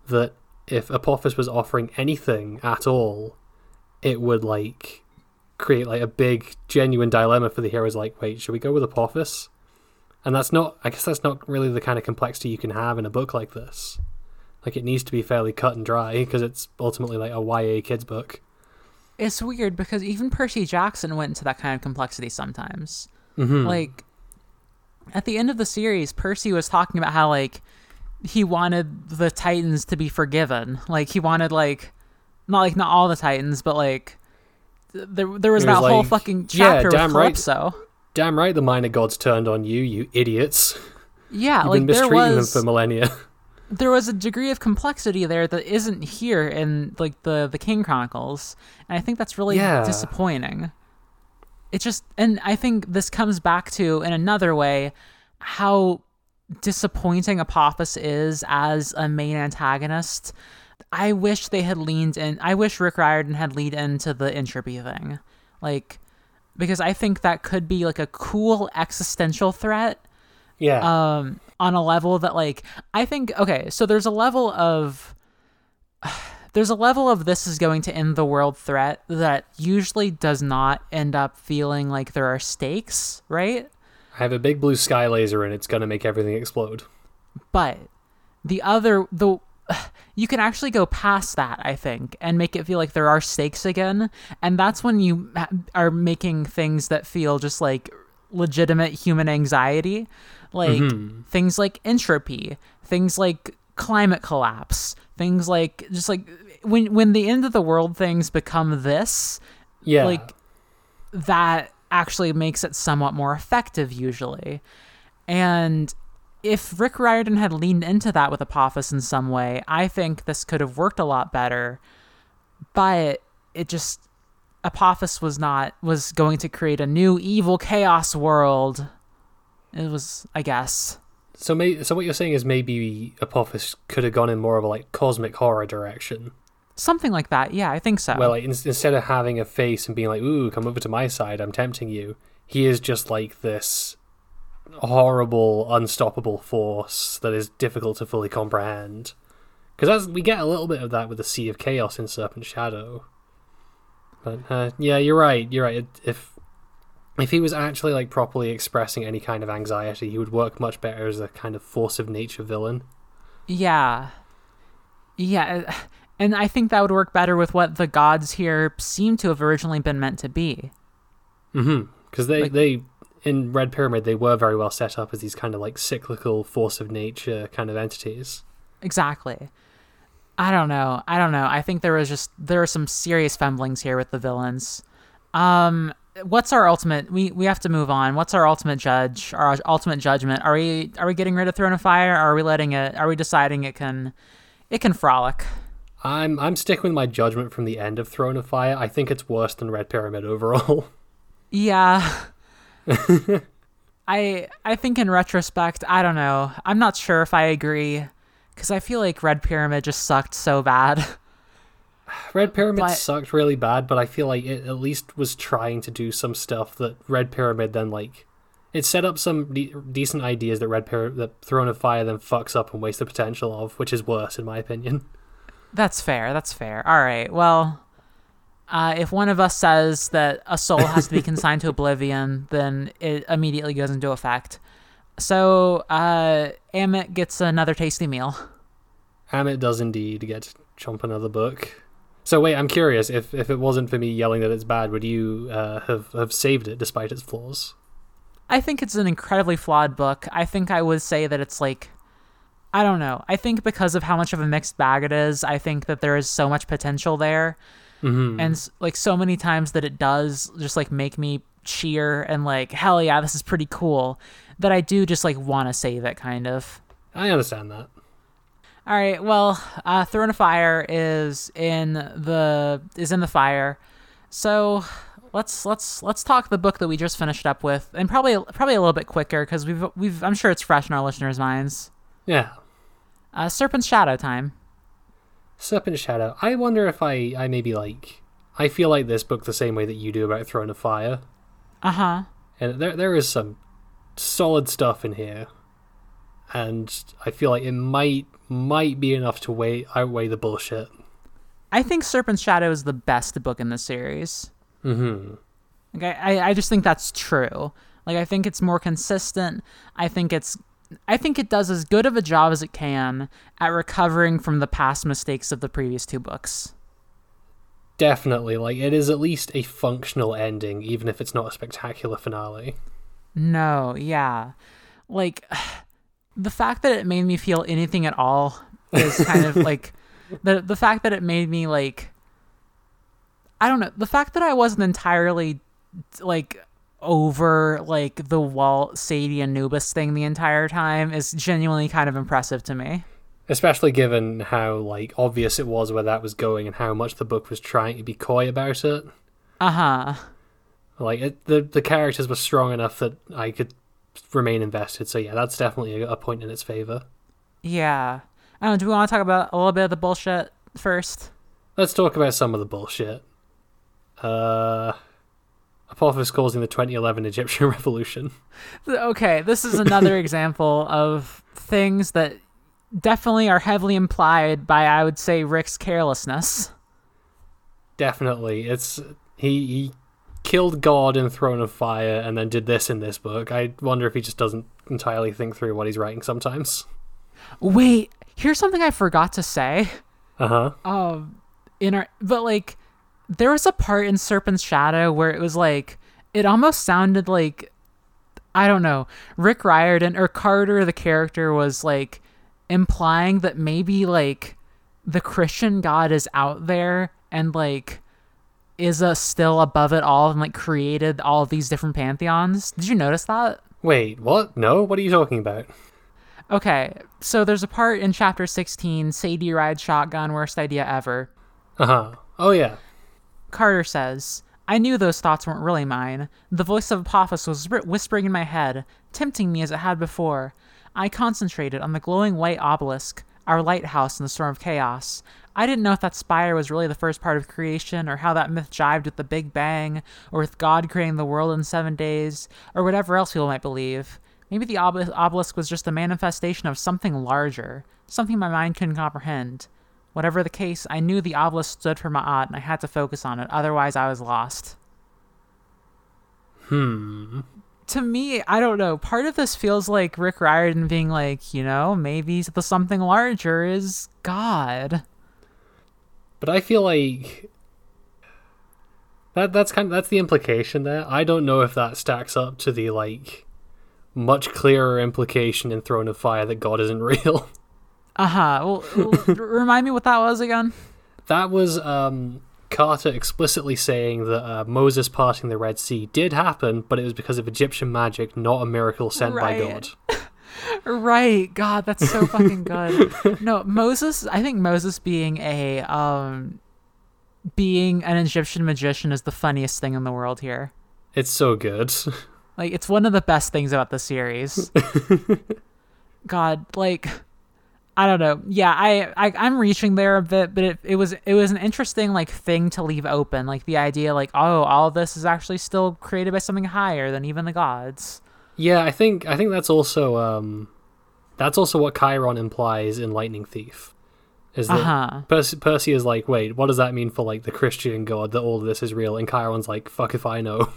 that if Apophis was offering anything at all, it would like create like a big genuine dilemma for the heroes. Like, wait, should we go with Apophis? And that's not, I guess that's not really the kind of complexity you can have in a book like this. Like, it needs to be fairly cut and dry because it's ultimately like a YA kids book.
It's weird because even Percy Jackson went into that kind of complexity sometimes.
Mm-hmm.
Like at the end of the series, Percy was talking about how like he wanted the Titans to be forgiven. Like he wanted like not like not all the Titans, but like there there was that whole fucking
"Yeah,
chapter
damn
with
right." Damn right the minor gods turned on you, you idiots.
Yeah,
You've
like
been
there was
them for millennia.
there was a degree of complexity there that isn't here in like the the Kane Chronicles, and I think that's really
Yeah.
disappointing. It just and I think this comes back to in another way how disappointing Apophis is as a main antagonist. I wish they had leaned in. I wish Rick Riordan had leaned into the entropy thing, like because I think that could be like a cool existential threat
Yeah.
um on a level that like I think okay, so there's a level of there's a level of this is going to end the world threat that usually does not end up feeling like there are stakes, right?
I have a big blue sky laser and it's going to make everything explode.
But the other the you can actually go past that, I think, and make it feel like there are stakes again, and that's when you are making things that feel just like legitimate human anxiety, like mm-hmm. things like entropy, things like climate collapse, things like just like when when the end of the world things become this,
Yeah.
like that actually makes it somewhat more effective usually. And if Rick Riordan had leaned into that with Apophis in some way, I think this could have worked a lot better. But it just Apophis was not was going to create a new evil chaos world. It was, I guess.
So, may, so what you're saying is maybe Apophis could have gone in more of a like cosmic horror direction,
Something like that. Yeah, I think so.
Well, like in, instead of having a face and being like, "Ooh, come over to my side, I'm tempting you," he is just like this horrible, unstoppable force that is difficult to fully comprehend. Because as we get a little bit of that with the Sea of Chaos in Serpent Shadow. But uh, yeah, you're right. You're right. If if he was actually like properly expressing any kind of anxiety, he would work much better as a kind of force of nature villain.
Yeah. Yeah. uh, And I think that would work better with what the gods here seem to have originally been meant to be.
Mm-hmm. Because they
Like-
they in Red Pyramid they were very well set up as these kind of like cyclical force of nature kind of entities.
Exactly. I don't know. I don't know. I think there was just there are some serious fumblings here with the villains. Um what's our ultimate we we have to move on. What's our ultimate judge? Our ultimate judgment? Are we are we getting rid of Throne of Fire? Or are we letting it are we deciding it can it can frolic?
I'm I'm sticking with my judgment from the end of Throne of Fire. I think it's worse than Red Pyramid overall.
Yeah. I I think in retrospect, I don't know. I'm not sure if I agree cuz I feel like Red Pyramid just sucked so bad.
Red Pyramid
But-
sucked really bad, but I feel like it at least was trying to do some stuff that Red Pyramid then like it set up some de- decent ideas that Red Pyramid, that Throne of Fire then fucks up and wastes the potential of, which is worse in my opinion.
That's fair. That's fair. All right. Well, uh, if one of us says that a soul has to be consigned to oblivion, then it immediately goes into effect. So, uh, Ammit gets another tasty meal.
Ammit does indeed get to chomp another book. So wait, I'm curious. If if it wasn't for me yelling that it's bad, would you uh, have have saved it despite its flaws?
I think it's an incredibly flawed book. I think I would say that it's like, I don't know. I think because of how much of a mixed bag it is, I think that there is so much potential there.
Mm-hmm.
and like so many times that it does just like make me cheer and like hell yeah this is pretty cool that i do just like want to save it kind of
I understand that.
all right well uh throne of fire is in the is in the fire so let's let's let's talk the book that we just finished up with and probably probably a little bit quicker because we've we've i'm sure it's fresh in our listeners minds
Yeah.
uh serpent's shadow time
Serpent Shadow. I wonder if I I maybe like I feel like this book the same way that you do about Throne of Fire,
uh-huh
and there there is some solid stuff in here, and I feel like it might might be enough to weigh outweigh the bullshit.
i think Serpent shadow is the best book in the series
Mm-hmm.
Like I, I just think that's true. Like I think it's more consistent. I think it's I think it does as good of a job as it can at recovering from the past mistakes of the previous two books.
Definitely, like it is at least a functional ending, even if it's not a spectacular finale.
No, yeah. Like the fact that it made me feel anything at all is kind of like the the fact that it made me like I don't know, the fact that I wasn't entirely like over like the Walt, Sadie, Anubis thing the entire time is genuinely kind of impressive to me.
Especially given how like obvious it was where that was going and how much the book was trying to be coy about it.
Uh huh.
Like it, the the characters were strong enough that I could remain invested. So yeah, that's definitely a, a point in its favor.
Yeah. I don't know. Do we want to talk about a little bit of the bullshit first?
Let's talk about some of the bullshit. Uh, Apophis causing the 2011 Egyptian Revolution.
Okay, this is another example of things that definitely are heavily implied by, I would say, Rick's carelessness.
Definitely, it's he he killed God in Throne of Fire and then did this in this book. I wonder if he just doesn't entirely think through what he's writing sometimes.
Wait, here's something I forgot to say.
Uh huh.
Um, in our, but like, there was a part in Serpent's Shadow where it was like, it almost sounded like, I don't know, Rick Riordan or Carter, the character, was like implying that maybe like the Christian God is out there and like is uh, still above it all and like created all these different pantheons. Did you notice that?
Wait, what? No, what are you talking about?
Okay, so there's a part in chapter 16, Sadie rides shotgun, worst idea ever.
Uh huh. Oh yeah.
Carter says, I knew those thoughts weren't really mine. The voice of Apophis was whispering in my head, tempting me as it had before. I concentrated on the glowing white obelisk, our lighthouse in the storm of chaos. I didn't know if that spire was really the first part of creation, or how that myth jived with the Big Bang, or with God creating the world in seven days, or whatever else people might believe. Maybe the ob- obelisk was just a manifestation of something larger, something my mind couldn't comprehend. Whatever the case, I knew the obelisk stood for Ma'at, and I had to focus on it, otherwise I was lost.
Hmm.
To me, I don't know. Part of this feels like Rick Riordan being like, you know, maybe the something larger is God.
But I feel like that that's kind of that's the implication there. I don't know if that stacks up to the like much clearer implication in Throne of Fire that God isn't real.
Uh huh. Well, well, remind me what that was again.
That was um, Carter explicitly saying that uh, Moses parting the Red Sea did happen, but it was because of Egyptian magic, not a miracle sent by God.
Right. God, that's so fucking good. No, Moses, I think Moses being a um being an Egyptian magician is the funniest thing in the world here.
It's so good.
Like it's one of the best things about the series. God, like I don't know. Yeah, I, I I'm reaching there a bit, but it, it was it was an interesting like thing to leave open, like the idea like oh all of this is actually still created by something higher than even the gods.
Yeah, I think I think that's also um, that's also what Chiron implies in Lightning Thief. Is that
Uh-huh.
Percy, Percy is like, wait, what does that mean for like the Christian God that all of this is real? And Chiron's like, fuck if I know.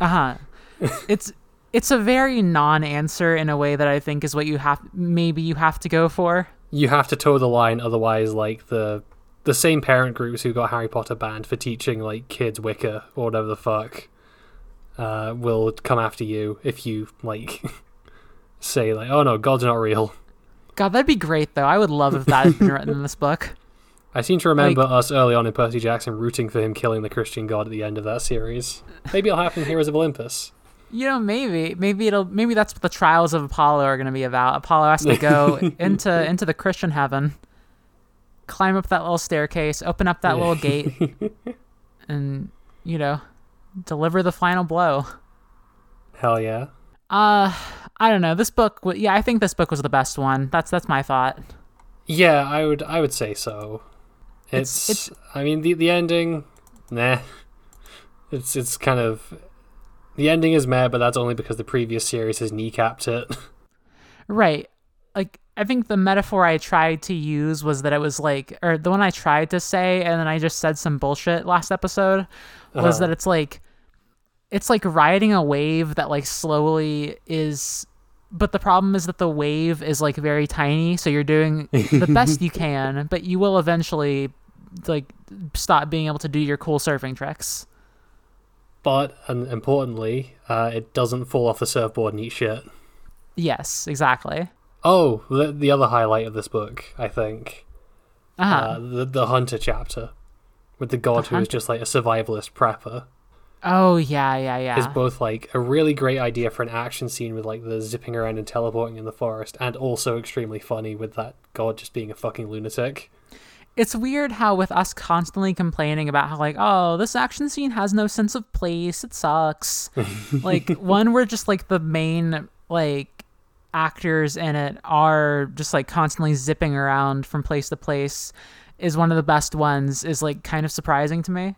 Uh huh. it's it's a very non-answer in a way that I think is what you have maybe you have to go for.
You have to toe the line, otherwise, like the the same parent groups who got Harry Potter banned for teaching like kids Wicca or whatever the fuck uh, will come after you if you like say like, oh no, God's not real.
God, that'd be great though. I would love if that had been written in this book.
I seem to remember us early on in Percy Jackson rooting for him killing the Christian god at the end of that series. Maybe it'll happen in Heroes of Olympus.
You know, maybe, maybe it'll, maybe that's what the trials of Apollo are going to be about. Apollo has to go into into the Christian heaven, climb up that little staircase, open up that little gate, and you know, deliver the final blow.
Hell yeah.
Uh, I don't know. This book, yeah, I think this book was the best one. That's that's my thought.
Yeah, I would I would say so. It's,
It's-
I mean the the ending nah. It's it's kind of the ending is meh, but that's only because the previous series has kneecapped it.
Right. Like I think the metaphor I tried to use was that it was like or the one I tried to say and then I just said some bullshit last episode was
Uh-huh.
that it's like it's like riding a wave that like slowly is but the problem is that the wave is like very tiny so you're doing the best you can but you will eventually like stop being able to do your cool surfing tricks.
But and importantly, uh, it doesn't fall off the surfboard and eat shit.
Yes, exactly.
Oh, the the other highlight of this book, I think,
Uh-huh.
uh, the the hunter chapter, with the god
The
who is just like a survivalist prepper,
oh yeah, yeah, yeah.
is both like a really great idea for an action scene with like the zipping around and teleporting in the forest, and also extremely funny with that god just being a fucking lunatic.
It's weird how with us constantly complaining about how like oh this action scene has no sense of place it sucks like one where just like the main like actors in it are just like constantly zipping around from place to place is one of the best ones is like kind of surprising to me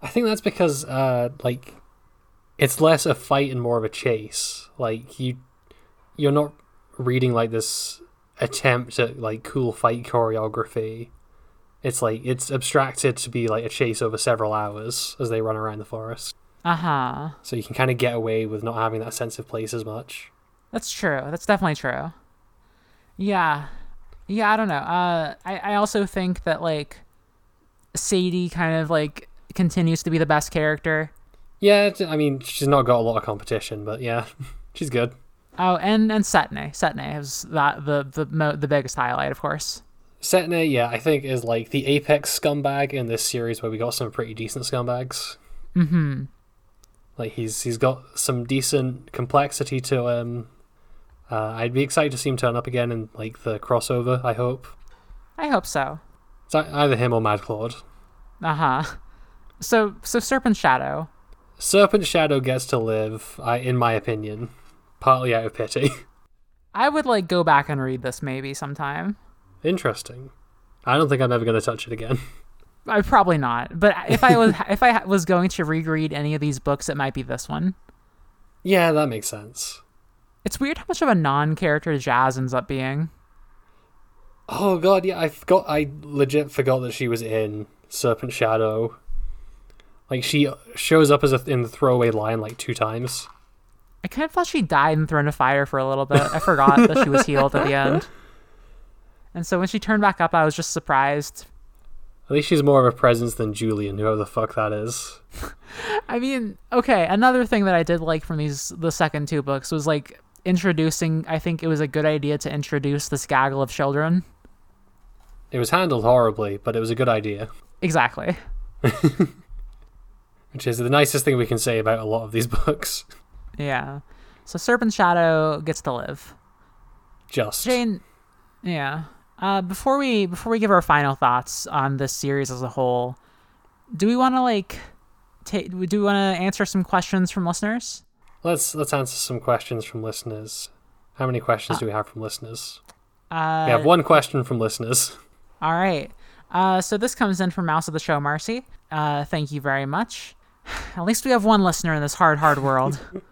I think that's because uh like it's less a fight and more of a chase. Like you you're not reading like this attempt at like cool fight choreography. It's like it's abstracted to be like a chase over several hours as they run around the forest.
uh-huh
So you can kind of get away with not having that sense of place as much.
That's true. That's definitely true. Yeah. Yeah, I don't know. Uh I, I also think that like Sadie kind of like continues to be the best character.
Yeah, I mean she's not got a lot of competition, but yeah, she's good.
Oh, and and Setne. Setne is that the the mo- the biggest highlight, of course.
Setne, yeah, I think is like the apex scumbag in this series where we got some pretty decent scumbags.
Mm-hmm.
Like he's he's got some decent complexity to him. Uh, I'd be excited to see him turn up again in like the crossover. I hope
I hope so.
it's ei- either him or Mad Claude.
Uh huh. So so Serpent Shadow.
Serpent Shadow gets to live, I, in my opinion, partly out of pity.
I would like go back and read this maybe sometime.
Interesting. I don't think I'm ever going to touch it again.
I probably not. But if I was if I was going to reread any of these books, it might be this one.
yeah, that makes sense.
It's weird how much of a non-character Jazz ends up being.
Oh god, yeah, I forgot. I legit forgot that she was in Serpent Shadow. Like she shows up as a in the throwaway line like two times.
I kind of thought she died and Throne of Fire for a little bit. I forgot that she was healed at the end. And so when she turned back up, I was just surprised.
At least she's more of a presence than Julian, whoever the fuck that is.
I mean, okay, another thing that I did like from these the second two books was like introducing I think it was a good idea to introduce this gaggle of children.
It was handled horribly, but it was a good idea.
Exactly.
Which is the nicest thing we can say about a lot of these books.
Yeah. So Serpent Shadow gets to live.
Just.
Jane, yeah. Uh, before we before we give our final thoughts on this series as a whole, do we want to like take? Do we want to answer some questions from listeners?
Let's let's answer some questions from listeners. How many questions do we have from listeners?
Uh,
We have one question from listeners.
All right. Uh, so this comes in from Mouse of the Show, Marcy. Uh, thank you very much. At least we have one listener in this hard, hard world.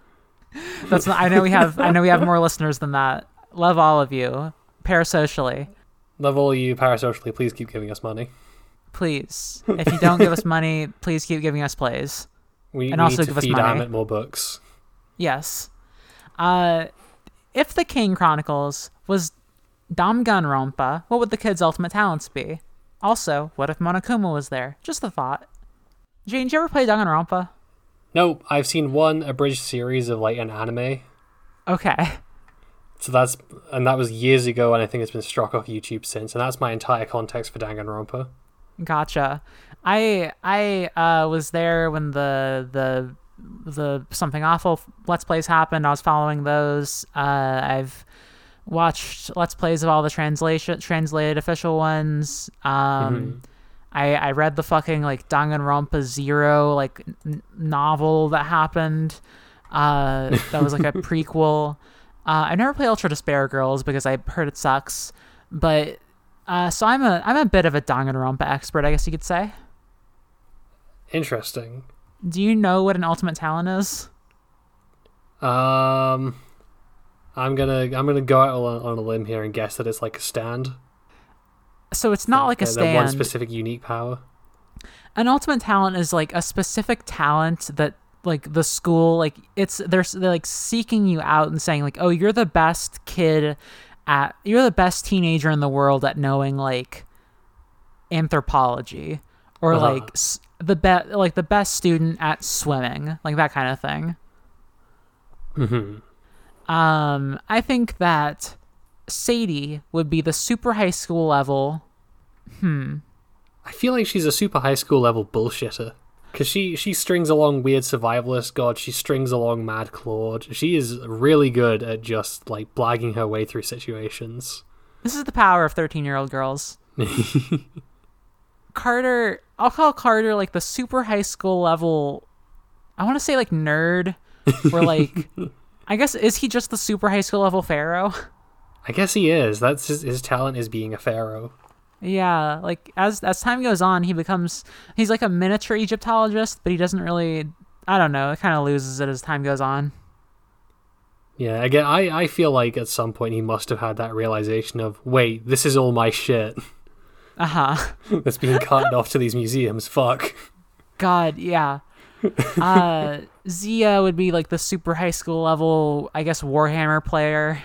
That's not, I know we have I know we have more listeners than that. Love all of you. Parasocially,
Love all you parasocially. Please keep giving us money.
please. If you don't give us money, please keep giving us plays.
We,
And
we
also
need to
give us money.
Ammit more books.
Yes. Uh, if the Kane Chronicles was Danganronpa, what would the kids' ultimate talents be? Also, what if Monokuma was there? Just a thought. Jane, did you ever play Danganronpa?
Nope, I've seen one abridged series of like an anime.
Okay.
So that's and that was years ago, and I think it's been struck off YouTube since. And that's my entire context for Danganronpa.
Gotcha. I I uh, was there when the the the something awful let's plays happened. I was following those. Uh, I've watched let's plays of all the translation translated official ones. Um, I I read the fucking like Danganronpa Zero like n- novel that happened. Uh, that was like a prequel. Uh, I never played Ultra Despair Girls because I heard it sucks, but uh, so I'm a I'm a bit of a Danganronpa expert, I guess you could say.
Interesting.
Do you know what an ultimate talent is?
Um, I'm gonna I'm gonna go out on, on a limb here and guess that it's like a stand.
So it's not like a
Uh, that one specific unique power.
An ultimate talent is like a specific talent that like the school like it's they're, they're like seeking you out and saying like oh you're the best kid at you're the best teenager in the world at knowing like anthropology or
Uh-huh.
like s- the best like the best student at swimming like that kind of thing
hmm
Um, I think that Sadie would be the super high school level. Hmm.
I feel like she's a super high school level bullshitter. Cause she she strings along weird survivalist god. She strings along Mad Claude. She is really good at just like blagging her way through situations.
This is the power of 13 year old girls. Carter, I'll call Carter like the super high school level. I want to say like nerd, or like, I guess, is he just the super high school level Pharaoh?
I guess he is. That's his, his talent is being a pharaoh.
Yeah, like as as time goes on, he becomes he's like a miniature Egyptologist, but he doesn't really. I don't know. It kind of loses it as time goes on.
Yeah, again, I, I feel like at some point he must have had that realization of, wait, this is all my shit
Uh huh.
that's being carted off to these museums. Fuck.
God, yeah. Uh, Zia would be like the super high school level, I guess, Warhammer player.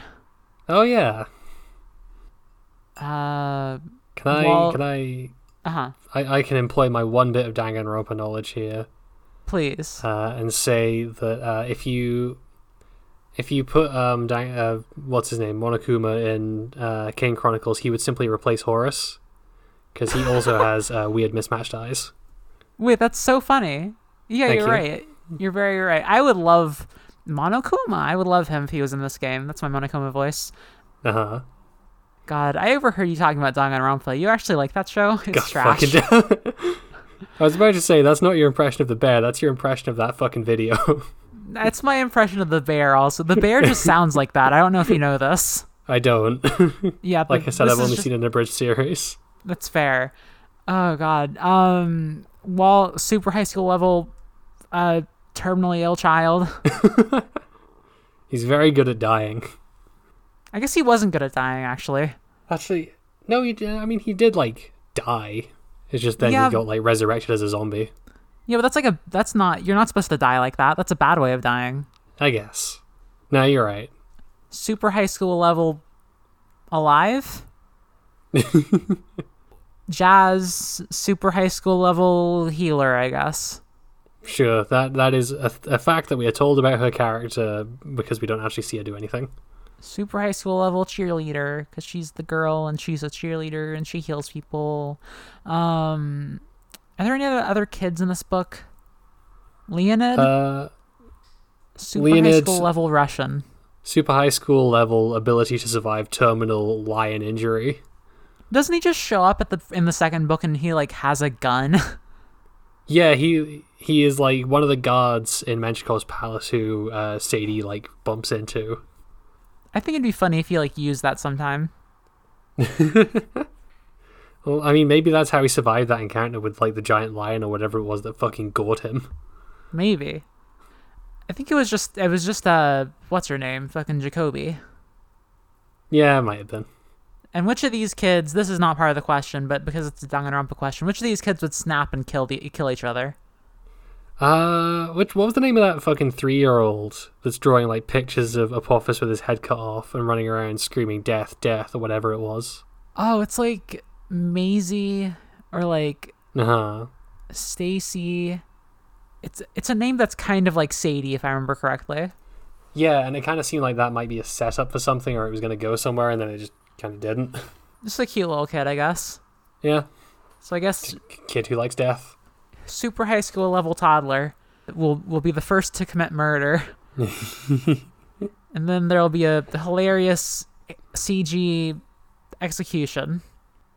Oh yeah.
Uh,
Can I
Well-
can I,
uh huh.
I I can employ my one bit of Danganronpa knowledge here
Please.
uh, and say that uh, if you if you put um Dang, uh, what's his name Monokuma in uh, Kane Chronicles, he would simply replace Horus because he also has uh, weird mismatched eyes.
Wait, that's so funny. Yeah,
Thank
you're
you.
right. You're very right. I would love Monokuma. I would love him if he was in this game. That's my Monokuma voice.
Uh huh.
God, I overheard you talking about Danganronpa. You actually like that show? It's
God
trash.
I was about to say that's not your impression of the bear. That's your impression of that fucking video.
That's my impression of the bear. Also, the bear just sounds like that. I don't know if you know this.
I don't.
Yeah,
like I said, I've only
just-
seen an abridged series.
That's fair. Oh god. Um while super high school level uh terminally ill child.
He's very good at dying.
I guess he wasn't good at dying actually.
Actually, no, he. did- I mean, he did like die. It's just then
Yeah.
he got like resurrected as a zombie.
Yeah, but that's like a that's not you're not supposed to die like that. That's a bad way of dying.
I guess. No, you're right.
Super high school level alive? Jazz super high school level healer, I guess.
Sure, that that is a, a fact that we are told about her character because we don't actually see her do anything.
super high school level cheerleader because she's the girl and she's a cheerleader and she heals people. Um, are there any other, other kids in this book? Leonid,
Uh,
super high school level Russian.
super high school level ability to survive terminal lion injury.
Doesn't he just show up at the in the second book and he like has a gun?
Yeah, he he is like one of the guards in Menshikov's palace who uh, Sadie like bumps into.
I think it'd be funny if he like used that sometime.
Well, I mean, maybe that's how he survived that encounter with like the giant lion or whatever it was that fucking gored him.
Maybe. I think it was just it was just uh what's her name fucking Jacobi.
Yeah, it might have been.
And which of these kids? This is not part of the question, but because it's a Danganronpa question, which of these kids would snap and kill the kill each other?
Uh, which what was the name of that fucking three-year-old that's drawing like pictures of Apophis with his head cut off and running around screaming "death, death" or whatever it was?
Oh, it's like Maisie or like
Uh huh.
Stacy. It's it's a name that's kind of like Sadie, if I remember correctly.
Yeah, and it kind of seemed like that might be a setup for something, or it was going to go somewhere, and then it just kind of didn't.
Just a cute little kid, I guess.
yeah,
So I guess
kid who likes death.
Super high school level toddler will will be the first to commit murder, and then there'll be a hilarious CG execution.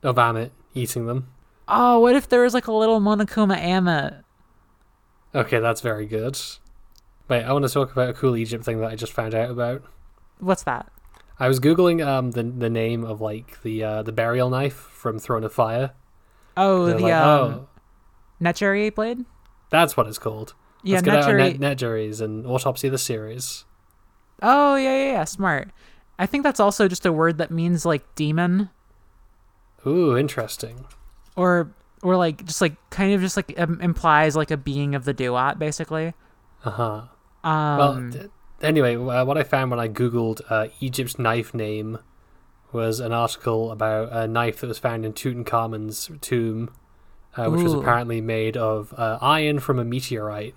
Of Ammit eating them.
Oh, what if there was like a little Monokuma Ammit?
Okay, that's very good. Wait, I want to talk about a cool Egypt thing that I just found out about.
What's that?
I was googling um the the name of like the uh, the burial knife from Throne of Fire.
Oh, the
like,
um,
oh,
Netjeri blade.
that's what it's called.
Yeah,
Let's get out our net, net juries and autopsy of the series.
Oh yeah, yeah, yeah, smart. I think that's also just a word that means like demon
Ooh, interesting.
or or like just like kind of just like um, implies like a being of the duat basically.
Uh huh.
Um
Well, d- anyway, uh, what I found when I googled uh, Egypt's knife name was an article about a knife that was found in Tutankhamun's tomb, uh, which was apparently made of uh, iron from a meteorite.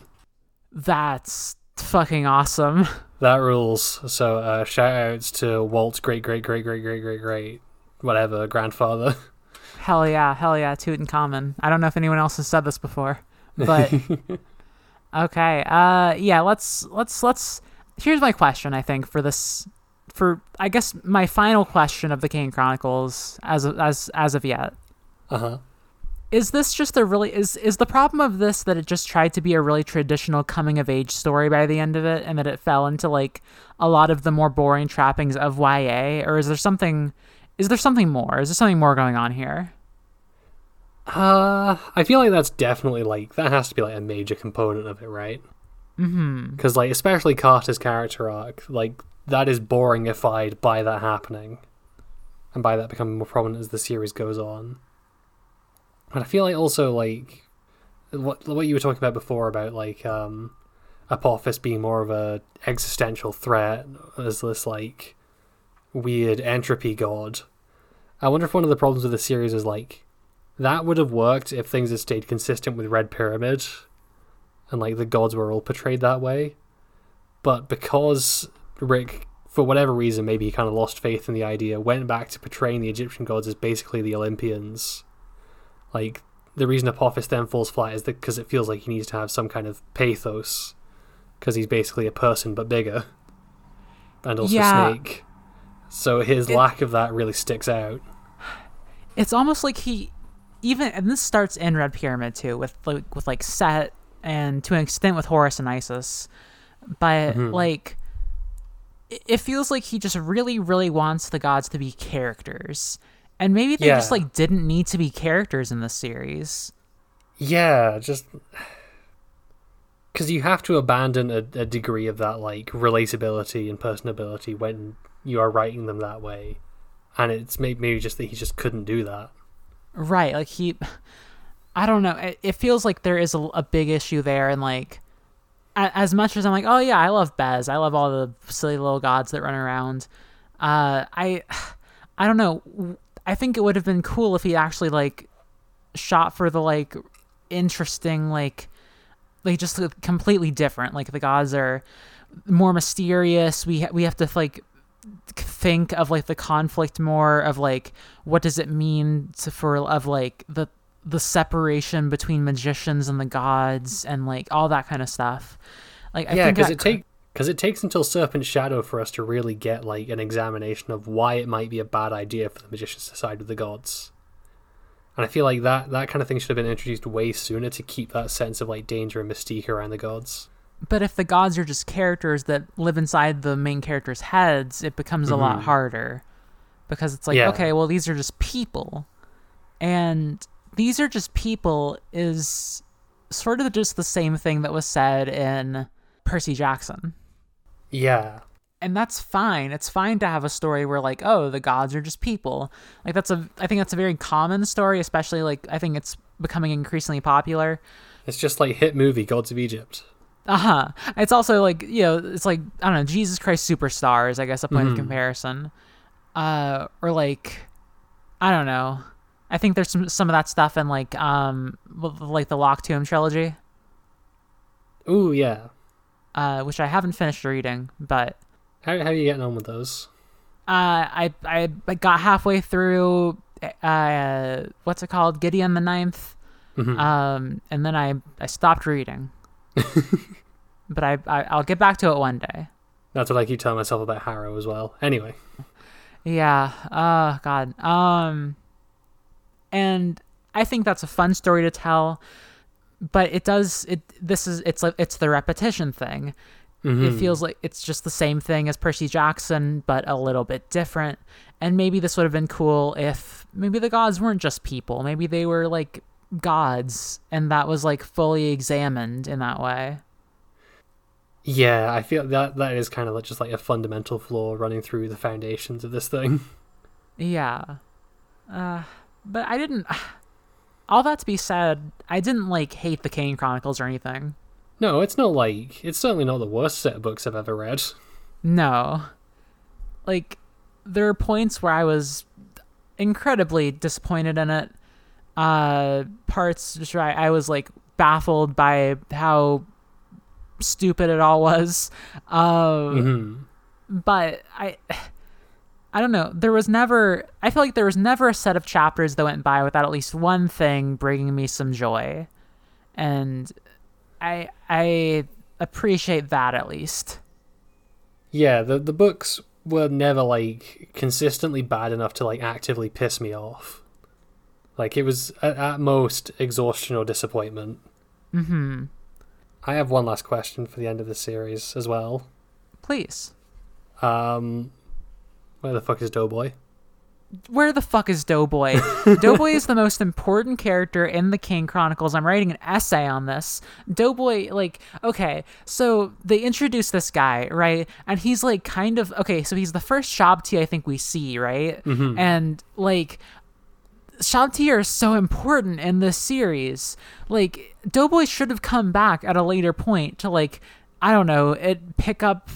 that's fucking awesome.
That rules. So uh, shout outs to Walt's great great great great great great great whatever grandfather.
hell yeah, hell yeah, Tutankhamun. I don't know if anyone else has said this before, but okay. Uh yeah, let's let's let's here's my question I think for this for I guess my final question of the Kane Chronicles as of, as as of yet.
Uh huh.
Is this just a really is is the problem of this that it just tried to be a really traditional coming of age story by the end of it and that it fell into like a lot of the more boring trappings of YA or is there something is there something more is there something more going on here
Uh, I feel like that's definitely like that has to be like a major component of it, right?
mhm
Because like especially Carter's character arc, like that is boringified by that happening, and by that becoming more prominent as the series goes on. And I feel like also like what what you were talking about before about like um Apophis being more of a existential threat as this like weird entropy god. I wonder if one of the problems with the series is like that would have worked if things had stayed consistent with Red Pyramid and like the gods were all portrayed that way. But because Rick, for whatever reason, maybe he kind of lost faith in the idea, went back to portraying the Egyptian gods as basically the Olympians. Like the reason Apophis then falls flat is that because it feels like he needs to have some kind of pathos, because he's basically a person but bigger, and also
Yeah.
Snake. So his
It-
lack of that really sticks out.
it's almost like he even and this starts in Red Pyramid too with like with like Set and to an extent with Horus and Isis but
Mhm.
like it feels like he just really, really wants the gods to be characters. And maybe they just like didn't need to be characters in the series.
Yeah, just because you have to abandon a, a degree of that like relatability and personability when you are writing them that way, and it's maybe just that he just couldn't do that.
Right. Like he, I don't know. It, it feels like there is a, a big issue there, and like, a, as much as I'm like, oh yeah, I love Bes, I love all the silly little gods that run around. Uh, I, I don't know. I think it would have been cool if he actually like shot for the like interesting like like just look completely different. Like the gods are more mysterious. We ha- we have to like think of like the conflict more of like what does it mean to for of like the the separation between magicians and the gods and like all that kind of stuff. Like I
yeah,
think
because it take because it takes until Serpent Shadow for us to really get like an examination of why it might be a bad idea for the magicians to side with the gods. And I feel like that that kind of thing should have been introduced way sooner to keep that sense of like danger and mystique around the gods.
But if the gods are just characters that live inside the main characters' heads, it becomes a lot
Mhm.
harder. Because it's like,
Yeah.
okay, well, these are just people. And these are just people is sort of just the same thing that was said in Percy Jackson.
Yeah,
And that's fine. It's fine to have a story where like, oh, the gods are just people. Like that's a I think that's a very common story, especially like I think it's becoming increasingly popular.
it's just like hit movie Gods of Egypt.
Uh huh. It's also like you know, it's like I don't know, Jesus Christ Superstars. I guess a point of
Mhm.
comparison, uh, or like I don't know. I think there's some some of that stuff in like um like the Locked Tomb trilogy,
Ooh, yeah.
Uh, which I haven't finished reading, but
How how are you getting on with those?
uh, I I got halfway through. Uh, what's it called? Gideon the Ninth.
Mhm.
Um, and then I I stopped reading. but I, I I'll get back to it one day.
That's what I keep telling myself about Harrow as well. Anyway,
Yeah. Oh God. Um. And I think that's a fun story to tell, but it does it. This is it's like it's the repetition thing. It
Mhm.
feels like it's just the same thing as Percy Jackson, but a little bit different. And maybe this would have been cool if maybe the gods weren't just people. Maybe they were like gods, and that was like fully examined in that way.
Yeah, I feel that that is kind of like just like a fundamental flaw running through the foundations of this thing.
Yeah. Uh, but I didn't. All that to be said, I didn't like hate the Kane Chronicles or anything.
No, it's not like it's certainly not the worst set of books I've ever read.
No. Like, there are points where I was incredibly disappointed in it. Uh, parts just right. I was like baffled by how stupid it all was. Um,
hmm
but I I don't know. There was never I feel like there was never a set of chapters that went by without at least one thing bringing me some joy. And I I appreciate that at least.
Yeah, the the books were never like consistently bad enough to like actively piss me off. Like it was at, at most exhaustion or disappointment.
Mm-hmm.
I have one last question for the end of the series as well.
Please.
Um, where the fuck is Doughboy?
Where the fuck is Doughboy? Doughboy is the most important character in the Kane Chronicles. I'm writing an essay on this. Doughboy, like, okay, so they introduce this guy, right? And he's like kind of okay, so he's the first Shabti I think we see, right? Mm-hmm. And like Shabti are so important in this series. Like Doughboy should have come back at a later point to like I don't know, it pick up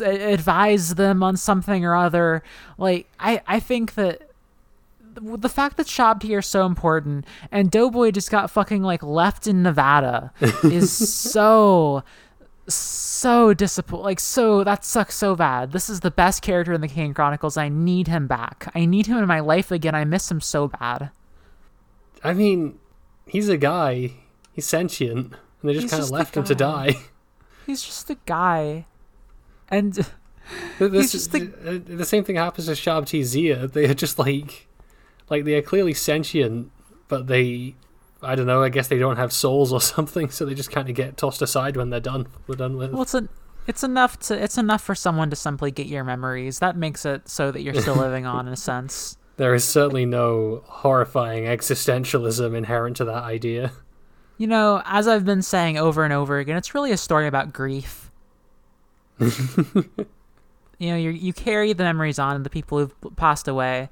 advise them on something or other. Like I I think that the fact that Shabti are so important and Doughboy just got fucking like left in Nevada is so so disappointing. Like so that sucks so bad. This is the best character in the Kane Chronicles. I need him back. I need him in my life again. I miss him so bad.
I mean, he's a guy. He's sentient, and they just kind of left him to die.
He's just a guy. And
This,
just
uh, the same thing happens to Shabti Zia. They are just like, like they are clearly sentient, but they, I don't know. I guess they don't have souls or something, so they just kind of get tossed aside when they're done. We're done with.
well, it's a It's enough to it's enough for someone to simply get your memories. That makes it so that you're still living on in a sense.
There is certainly no horrifying existentialism inherent to that idea.
You know, as I've been saying over and over again, it's really a story about grief. you know, you you carry the memories on of the people who've passed away.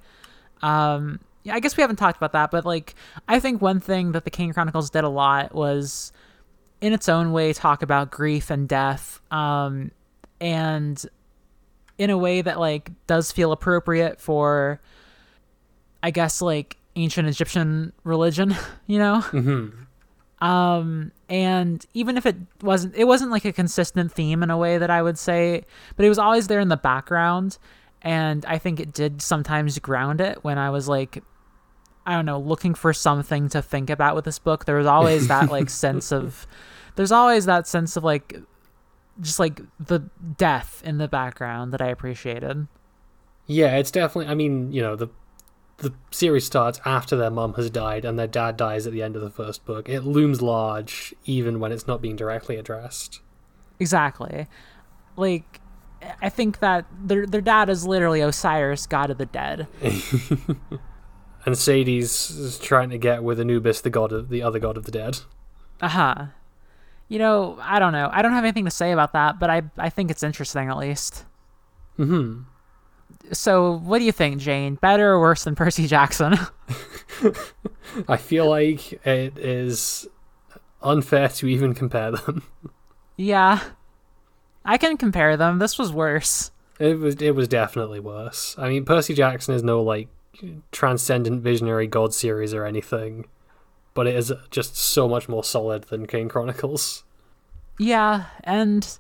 Um, yeah, I guess we haven't talked about that, but like, I think one thing that the Kane Chronicles did a lot was, in its own way, talk about grief and death, um, and in a way that like does feel appropriate for, I guess, like ancient Egyptian religion. You know.
Mm-hmm.
Um, and even if it wasn't, it wasn't like a consistent theme in a way that I would say, but it was always there in the background. And I think it did sometimes ground it when I was like, I don't know, looking for something to think about with this book. There was always that like sense of, there's always that sense of like, just like the death in the background that I appreciated.
Yeah, it's definitely. I mean, you know, the the series starts after their mum has died and their dad dies at the end of the first book. It looms large even when it's not being directly addressed.
Exactly. Like I think that their their dad is literally Osiris, god of the dead.
and Sadie's is trying to get with Anubis, the god of the other god of the dead.
Uh-huh. You know, I don't know. I don't have anything to say about that, but I I think it's interesting at least.
Mhm.
So, what do you think, Jane? Better or worse than Percy Jackson?
I feel like it is unfair to even compare them.
yeah. I can compare them. This was worse.
It was it was definitely worse. I mean, Percy Jackson is no like transcendent visionary god series or anything, but it is just so much more solid than Kane Chronicles.
Yeah, and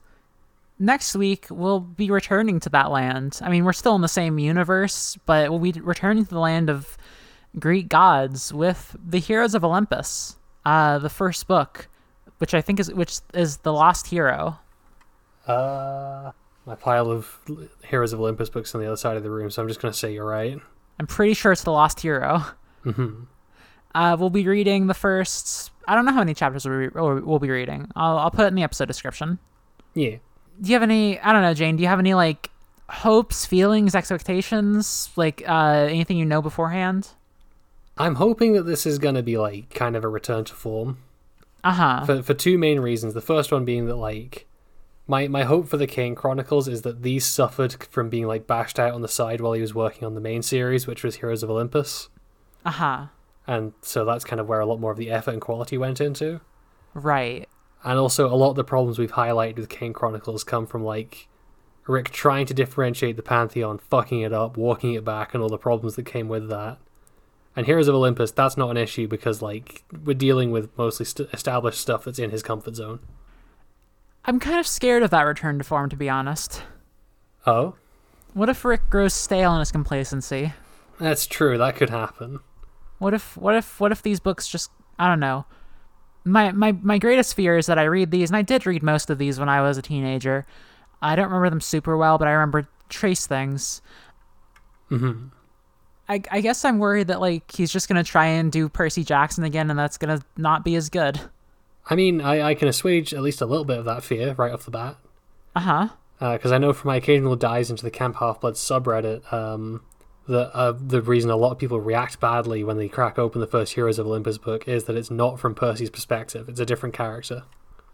next week we'll be returning to that land. I mean, we're still in the same universe, but we'll be returning to the land of Greek gods with the Heroes of Olympus, uh, the first book, which I think is which is the Lost Hero.
Uh, my pile of Heroes of Olympus books on the other side of the room, so I'm just gonna say you're right.
I'm pretty sure it's the Lost Hero.
hmm
Uh, we'll be reading the first. I don't know how many chapters we'll be, we'll be reading. I'll, I'll put it in the episode description.
Yeah.
Do you have any i don't know jane do you have any like hopes feelings expectations like uh anything you know beforehand
I'm hoping that this is gonna be like kind of a return to form.
uh-huh
for for two main reasons. The first one being that like my my hope for the Kane Chronicles is that these suffered from being like bashed out on the side while he was working on the main series, which was Heroes of Olympus,
uh-huh
and so that's kind of where a lot more of the effort and quality went into.
right
And also, a lot of the problems we've highlighted with Kane Chronicles come from like Rick trying to differentiate the Pantheon, fucking it up, walking it back, and all the problems that came with that. And Heroes of Olympus, that's not an issue because like we're dealing with mostly st- established stuff that's in his comfort zone.
i'm kind of scared of that return to form to be honest
Oh,
what if rick grows stale in his complacency
that's true. That could happen.
what if what if what if these books just i don't know my my my greatest fear is that i read these and i did read most of these when i was a teenager i don't remember them super well but i remember trace things
hmm
I, I guess I'm worried that like he's just gonna try and do Percy Jackson again, and that's gonna not be as good.
I mean, I, I can assuage at least a little bit of that fear right off the bat.
Uh huh.
Because I know from my occasional dives into the Camp Half Blood subreddit, um, the uh, the reason a lot of people react badly when they crack open the first Heroes of Olympus book is that it's not from Percy's perspective; it's a different character.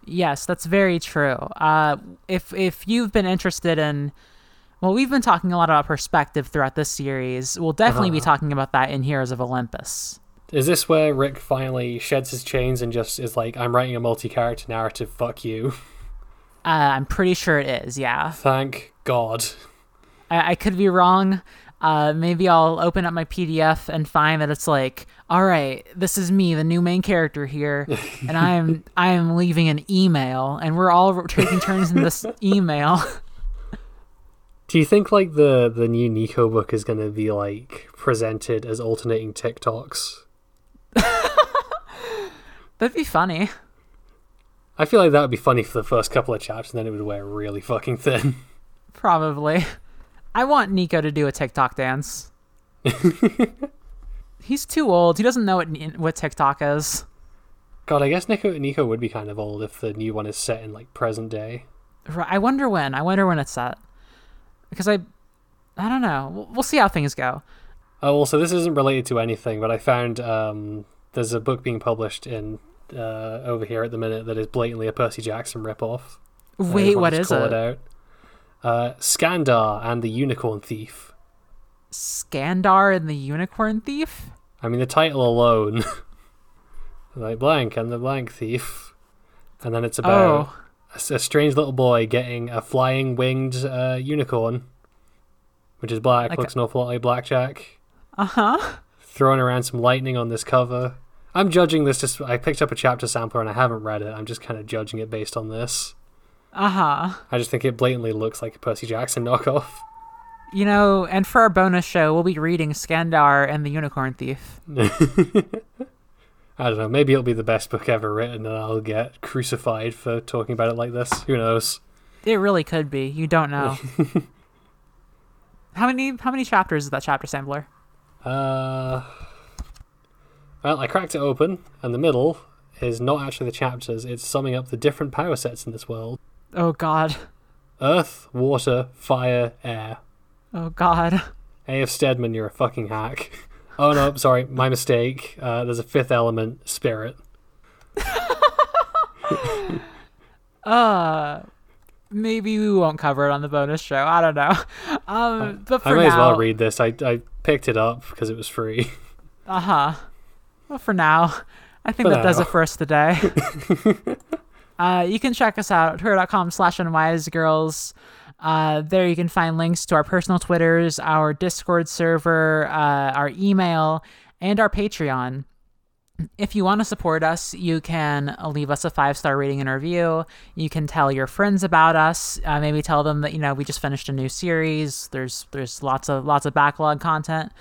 Yes, that's very true. Uh, if if you've been interested in, well, we've been talking a lot about perspective throughout this series. We'll definitely be
Uh-huh.
talking about that in Heroes of Olympus.
Is this where Rick finally sheds his chains and just is like, "I'm writing a multi-character narrative. Fuck you."
Uh, I'm pretty sure it is. Yeah,
Thank God.
I, I could be wrong. Uh, maybe I'll open up my PDF and find that it's like, all right, this is me, the new main character here, and I'm I'm leaving an email, and we're all taking turns in this email.
Do you think like the the new Nico book is going to be like presented as alternating TikToks?
That'd be funny.
I feel like that would be funny for the first couple of chapters, and then it would wear really fucking thin.
Probably. I want Nico to do a TikTok dance. He's too old. He doesn't know what what TikTok is.
God, I guess Nico Nico would be kind of old if the new one is set in like present day.
Ri- I wonder when. I wonder when it's set. Because I, I don't know. We'll, we'll see how things go.
Oh, also, this isn't related to anything, but I found um, there's a book being published in uh, over here at the minute that is blatantly a Percy Jackson ripoff.
Wait,
what is
what
to
is
call
it?
Uh, Skandar and the Unicorn Thief.
Skandar and the Unicorn Thief?
I mean, the title alone, like blank and the blank thief, and then it's about
Oh,
a a, strange little boy getting a flying winged uh, unicorn, which is black,
Like
looks an awful lot like blackjack.
uh huh.
Throwing around some lightning on this cover. I'm judging this just. I picked up a chapter sampler and I haven't read it. I'm just kind of judging it based on this.
Uh huh.
I just think it blatantly looks like a Percy Jackson knockoff.
You know, and for our bonus show, we'll be reading Skandar and the Unicorn Thief.
I don't know. Maybe it'll be the best book ever written, and I'll get crucified for talking about it like this. Who knows?
It really could be. You don't know. how many how many chapters is that chapter sampler?
Uh, well, I cracked it open, and the middle is not actually the chapters. It's summing up the different power sets in this world:
Oh god.
Earth, water, fire, air.
Oh god.
A.F. Steadman, you're a fucking hack. Oh no, sorry, my mistake. Uh, there's a fifth element, spirit.
Uh maybe we won't cover it on the bonus show. I don't know. Um but
I
for
may as well read this. I, I picked it up because it was free.
Uh-huh. Well for now, I think
For
that does it for us today. Uh you can check us out at twitter.com slash unwisegirls. Uh, there you can find links to our personal Twitters, our Discord server, uh, our email, and our Patreon. If you want to support us, you can leave us a five star rating and review. You can tell your friends about us. Uh, maybe tell them that you know we just finished a new series. There's there's lots of lots of backlog content.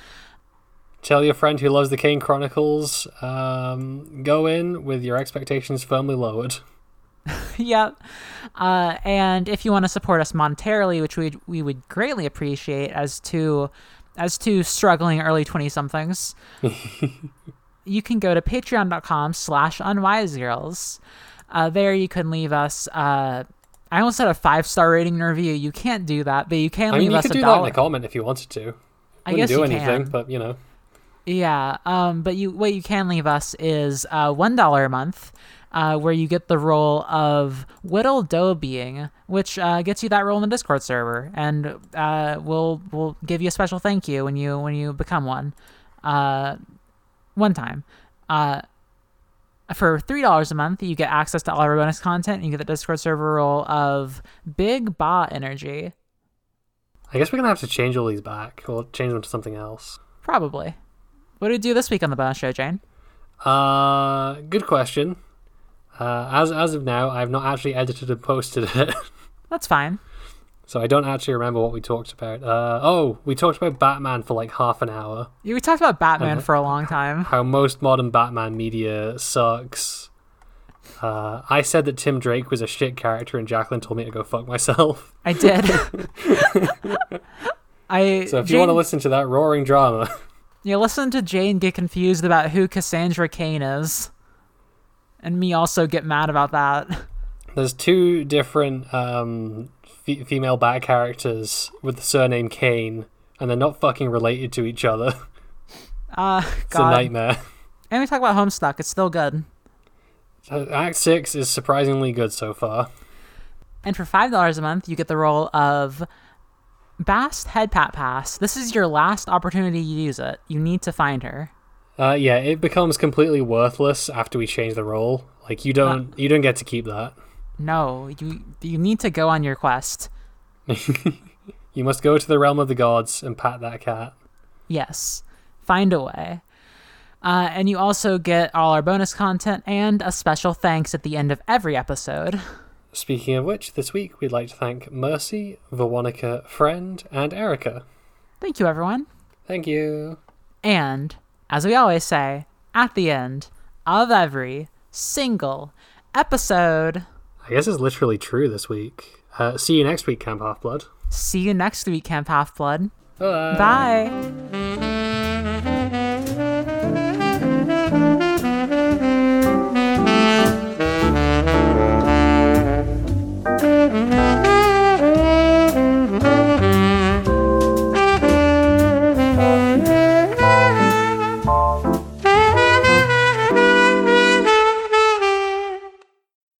Tell your friend who loves the Kane Chronicles. Um, go in with your expectations firmly lowered.
yep. Uh, and if you want to support us monetarily, which we we would greatly appreciate, as to as to struggling early twenty somethings, you can go to patreon.com slash unwisegirls. Uh, there you can leave us. Uh, I almost said a five star rating and review. You can't do that, but you can
I
leave
mean, you
us
could
a
do that in a comment if you wanted to.
I
Wouldn't
guess
do
you
anything,
can.
but you know.
Yeah, um, but you what you can leave us is uh, one dollar a month, uh, where you get the role of Whittle Doe Being, which uh, gets you that role in the Discord server, and uh, we'll we'll give you a special thank you when you when you become one, uh, one time. Uh, for three dollars a month, you get access to all our bonus content, and you get the Discord server role of Big Ba Energy,
I guess we're gonna have to change all these back, or change them to something else.
probably. What do we do this week on the bonus show, Jane?
Uh, good question. Uh, as as of now, I've not actually edited and posted it,
That's fine.
so I don't actually remember what we talked about. Uh, oh, we talked about Batman for like half an hour.
Yeah, We talked about Batman for a long time.
How most modern Batman media sucks. Uh, I said that Tim Drake was a shit character, and Jacqueline told me to go fuck myself.
I did. I
So if
Jane,
you want to listen to that roaring drama,
you listen to Jane get confused about who Cassandra Cain is, and me also get mad about that.
there's two different um, fe- female Bat characters with the surname Kane, and they're not fucking related to each other.
Uh,
It's a
God.
nightmare.
And we talk about Homestuck. It's still good.
Uh, Act six is surprisingly good so far.
And for five dollars a month, you get the role of Bast Head Pat Pass. This is your last opportunity to use it. You need to find her.
Uh, yeah, it becomes completely worthless after we change the role. Like you don't, you don't get to keep that.
No, you you need to go on your quest.
You must go to the realm of the gods and pat that cat.
Yes, find a way. Uh, and you also get all our bonus content and a special thanks at the end of every episode.
Speaking of which, this week we'd like to thank Mercy, Veronica, Friend, and Erica.
Thank you, everyone.
Thank you.
And, as we always say at the end of every single episode.
I guess it's literally true this week. Uh, see you next week, Camp Half Blood.
See you next week, Camp Half Blood.
Bye.
Bye.